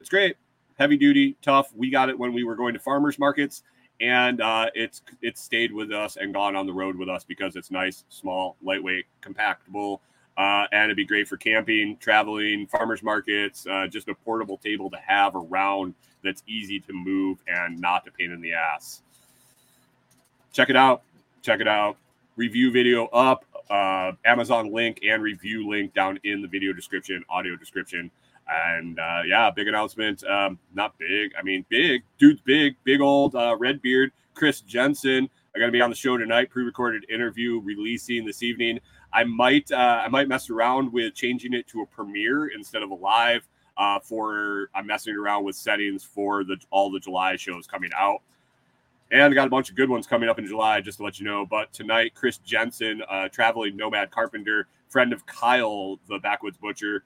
It's great heavy duty, tough. We got it when we were going to farmers markets, and uh, it's it's stayed with us and gone on the road with us because it's nice, small, lightweight, compactable, uh, and it'd be great for camping, traveling, farmers markets. Uh, just a portable table to have around that's easy to move and not a pain in the ass. Check it out. Check it out. Review video up. Uh, Amazon link and review link down in the video description, audio description. And uh, yeah, big announcement. Um, not big. I mean, big. Dude's big. Big old uh, red beard. Chris Jensen. I'm gonna be on the show tonight. Pre-recorded interview releasing this evening. I might uh, I might mess around with changing it to a premiere instead of a live. Uh, for I'm messing around with settings for the all the July shows coming out. And got a bunch of good ones coming up in July, just to let you know. But tonight, Chris Jensen, traveling nomad carpenter, friend of Kyle, the Backwoods Butcher,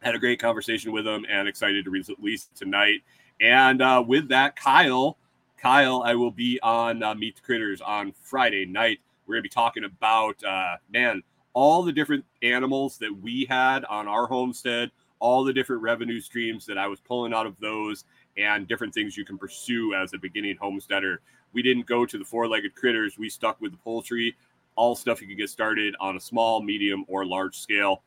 had a great conversation with him and excited to release tonight. And uh, with that, Kyle, Kyle, I will be on uh, Meet the Critters on Friday night. We're going to be talking about, uh, man, all the different animals that we had on our homestead, all the different revenue streams that I was pulling out of those, and different things you can pursue as a beginning homesteader. We didn't go to the four legged critters, we stuck with the poultry, all stuff you can get started on a small, medium, or large scale.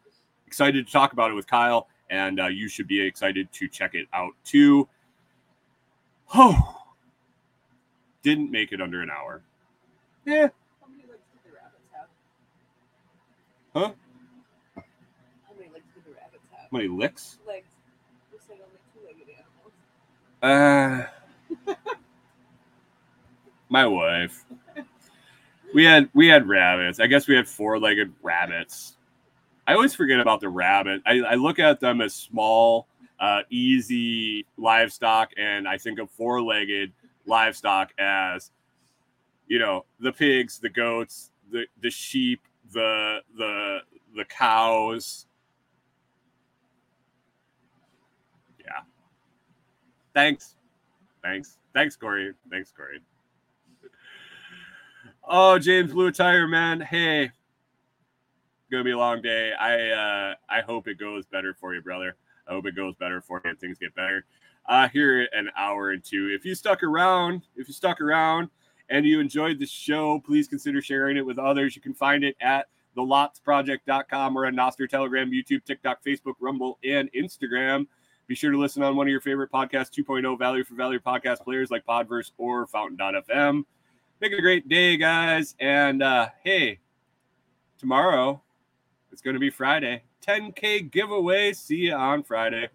Excited to talk about it with Kyle, and uh, you should be excited to check it out too. Oh, didn't make it under an hour. Yeah. How many legs do the rabbits have? Huh? How many legs do the rabbits have? How many licks? Legs. You said only two-legged animals. Uh, my wife. We had we had rabbits. I guess we had four-legged rabbits. I always forget about the rabbit. I, I look at them as small, uh, easy livestock, and I think of four-legged livestock as, you know, the pigs, the goats, the the sheep, the the the cows. Yeah. Thanks. Thanks. Thanks, Kori. Thanks, Kori. Oh, James Blue Tire, man. Hey, gonna be a long day. I uh I hope it goes better for you, brother. I hope it goes better for you and things get better. Uh here an hour and two. If you stuck around, if you stuck around and you enjoyed the show, please consider sharing it with others. You can find it at thelotsproject.com or on Nostr, Telegram, YouTube, TikTok, Facebook, Rumble, and Instagram. Be sure to listen on one of your favorite podcast 2.0 value for value podcast players like Podverse or Fountain.fm. Make a great day, guys. And uh, hey, tomorrow it's going to be Friday. 10K giveaway. See you on Friday.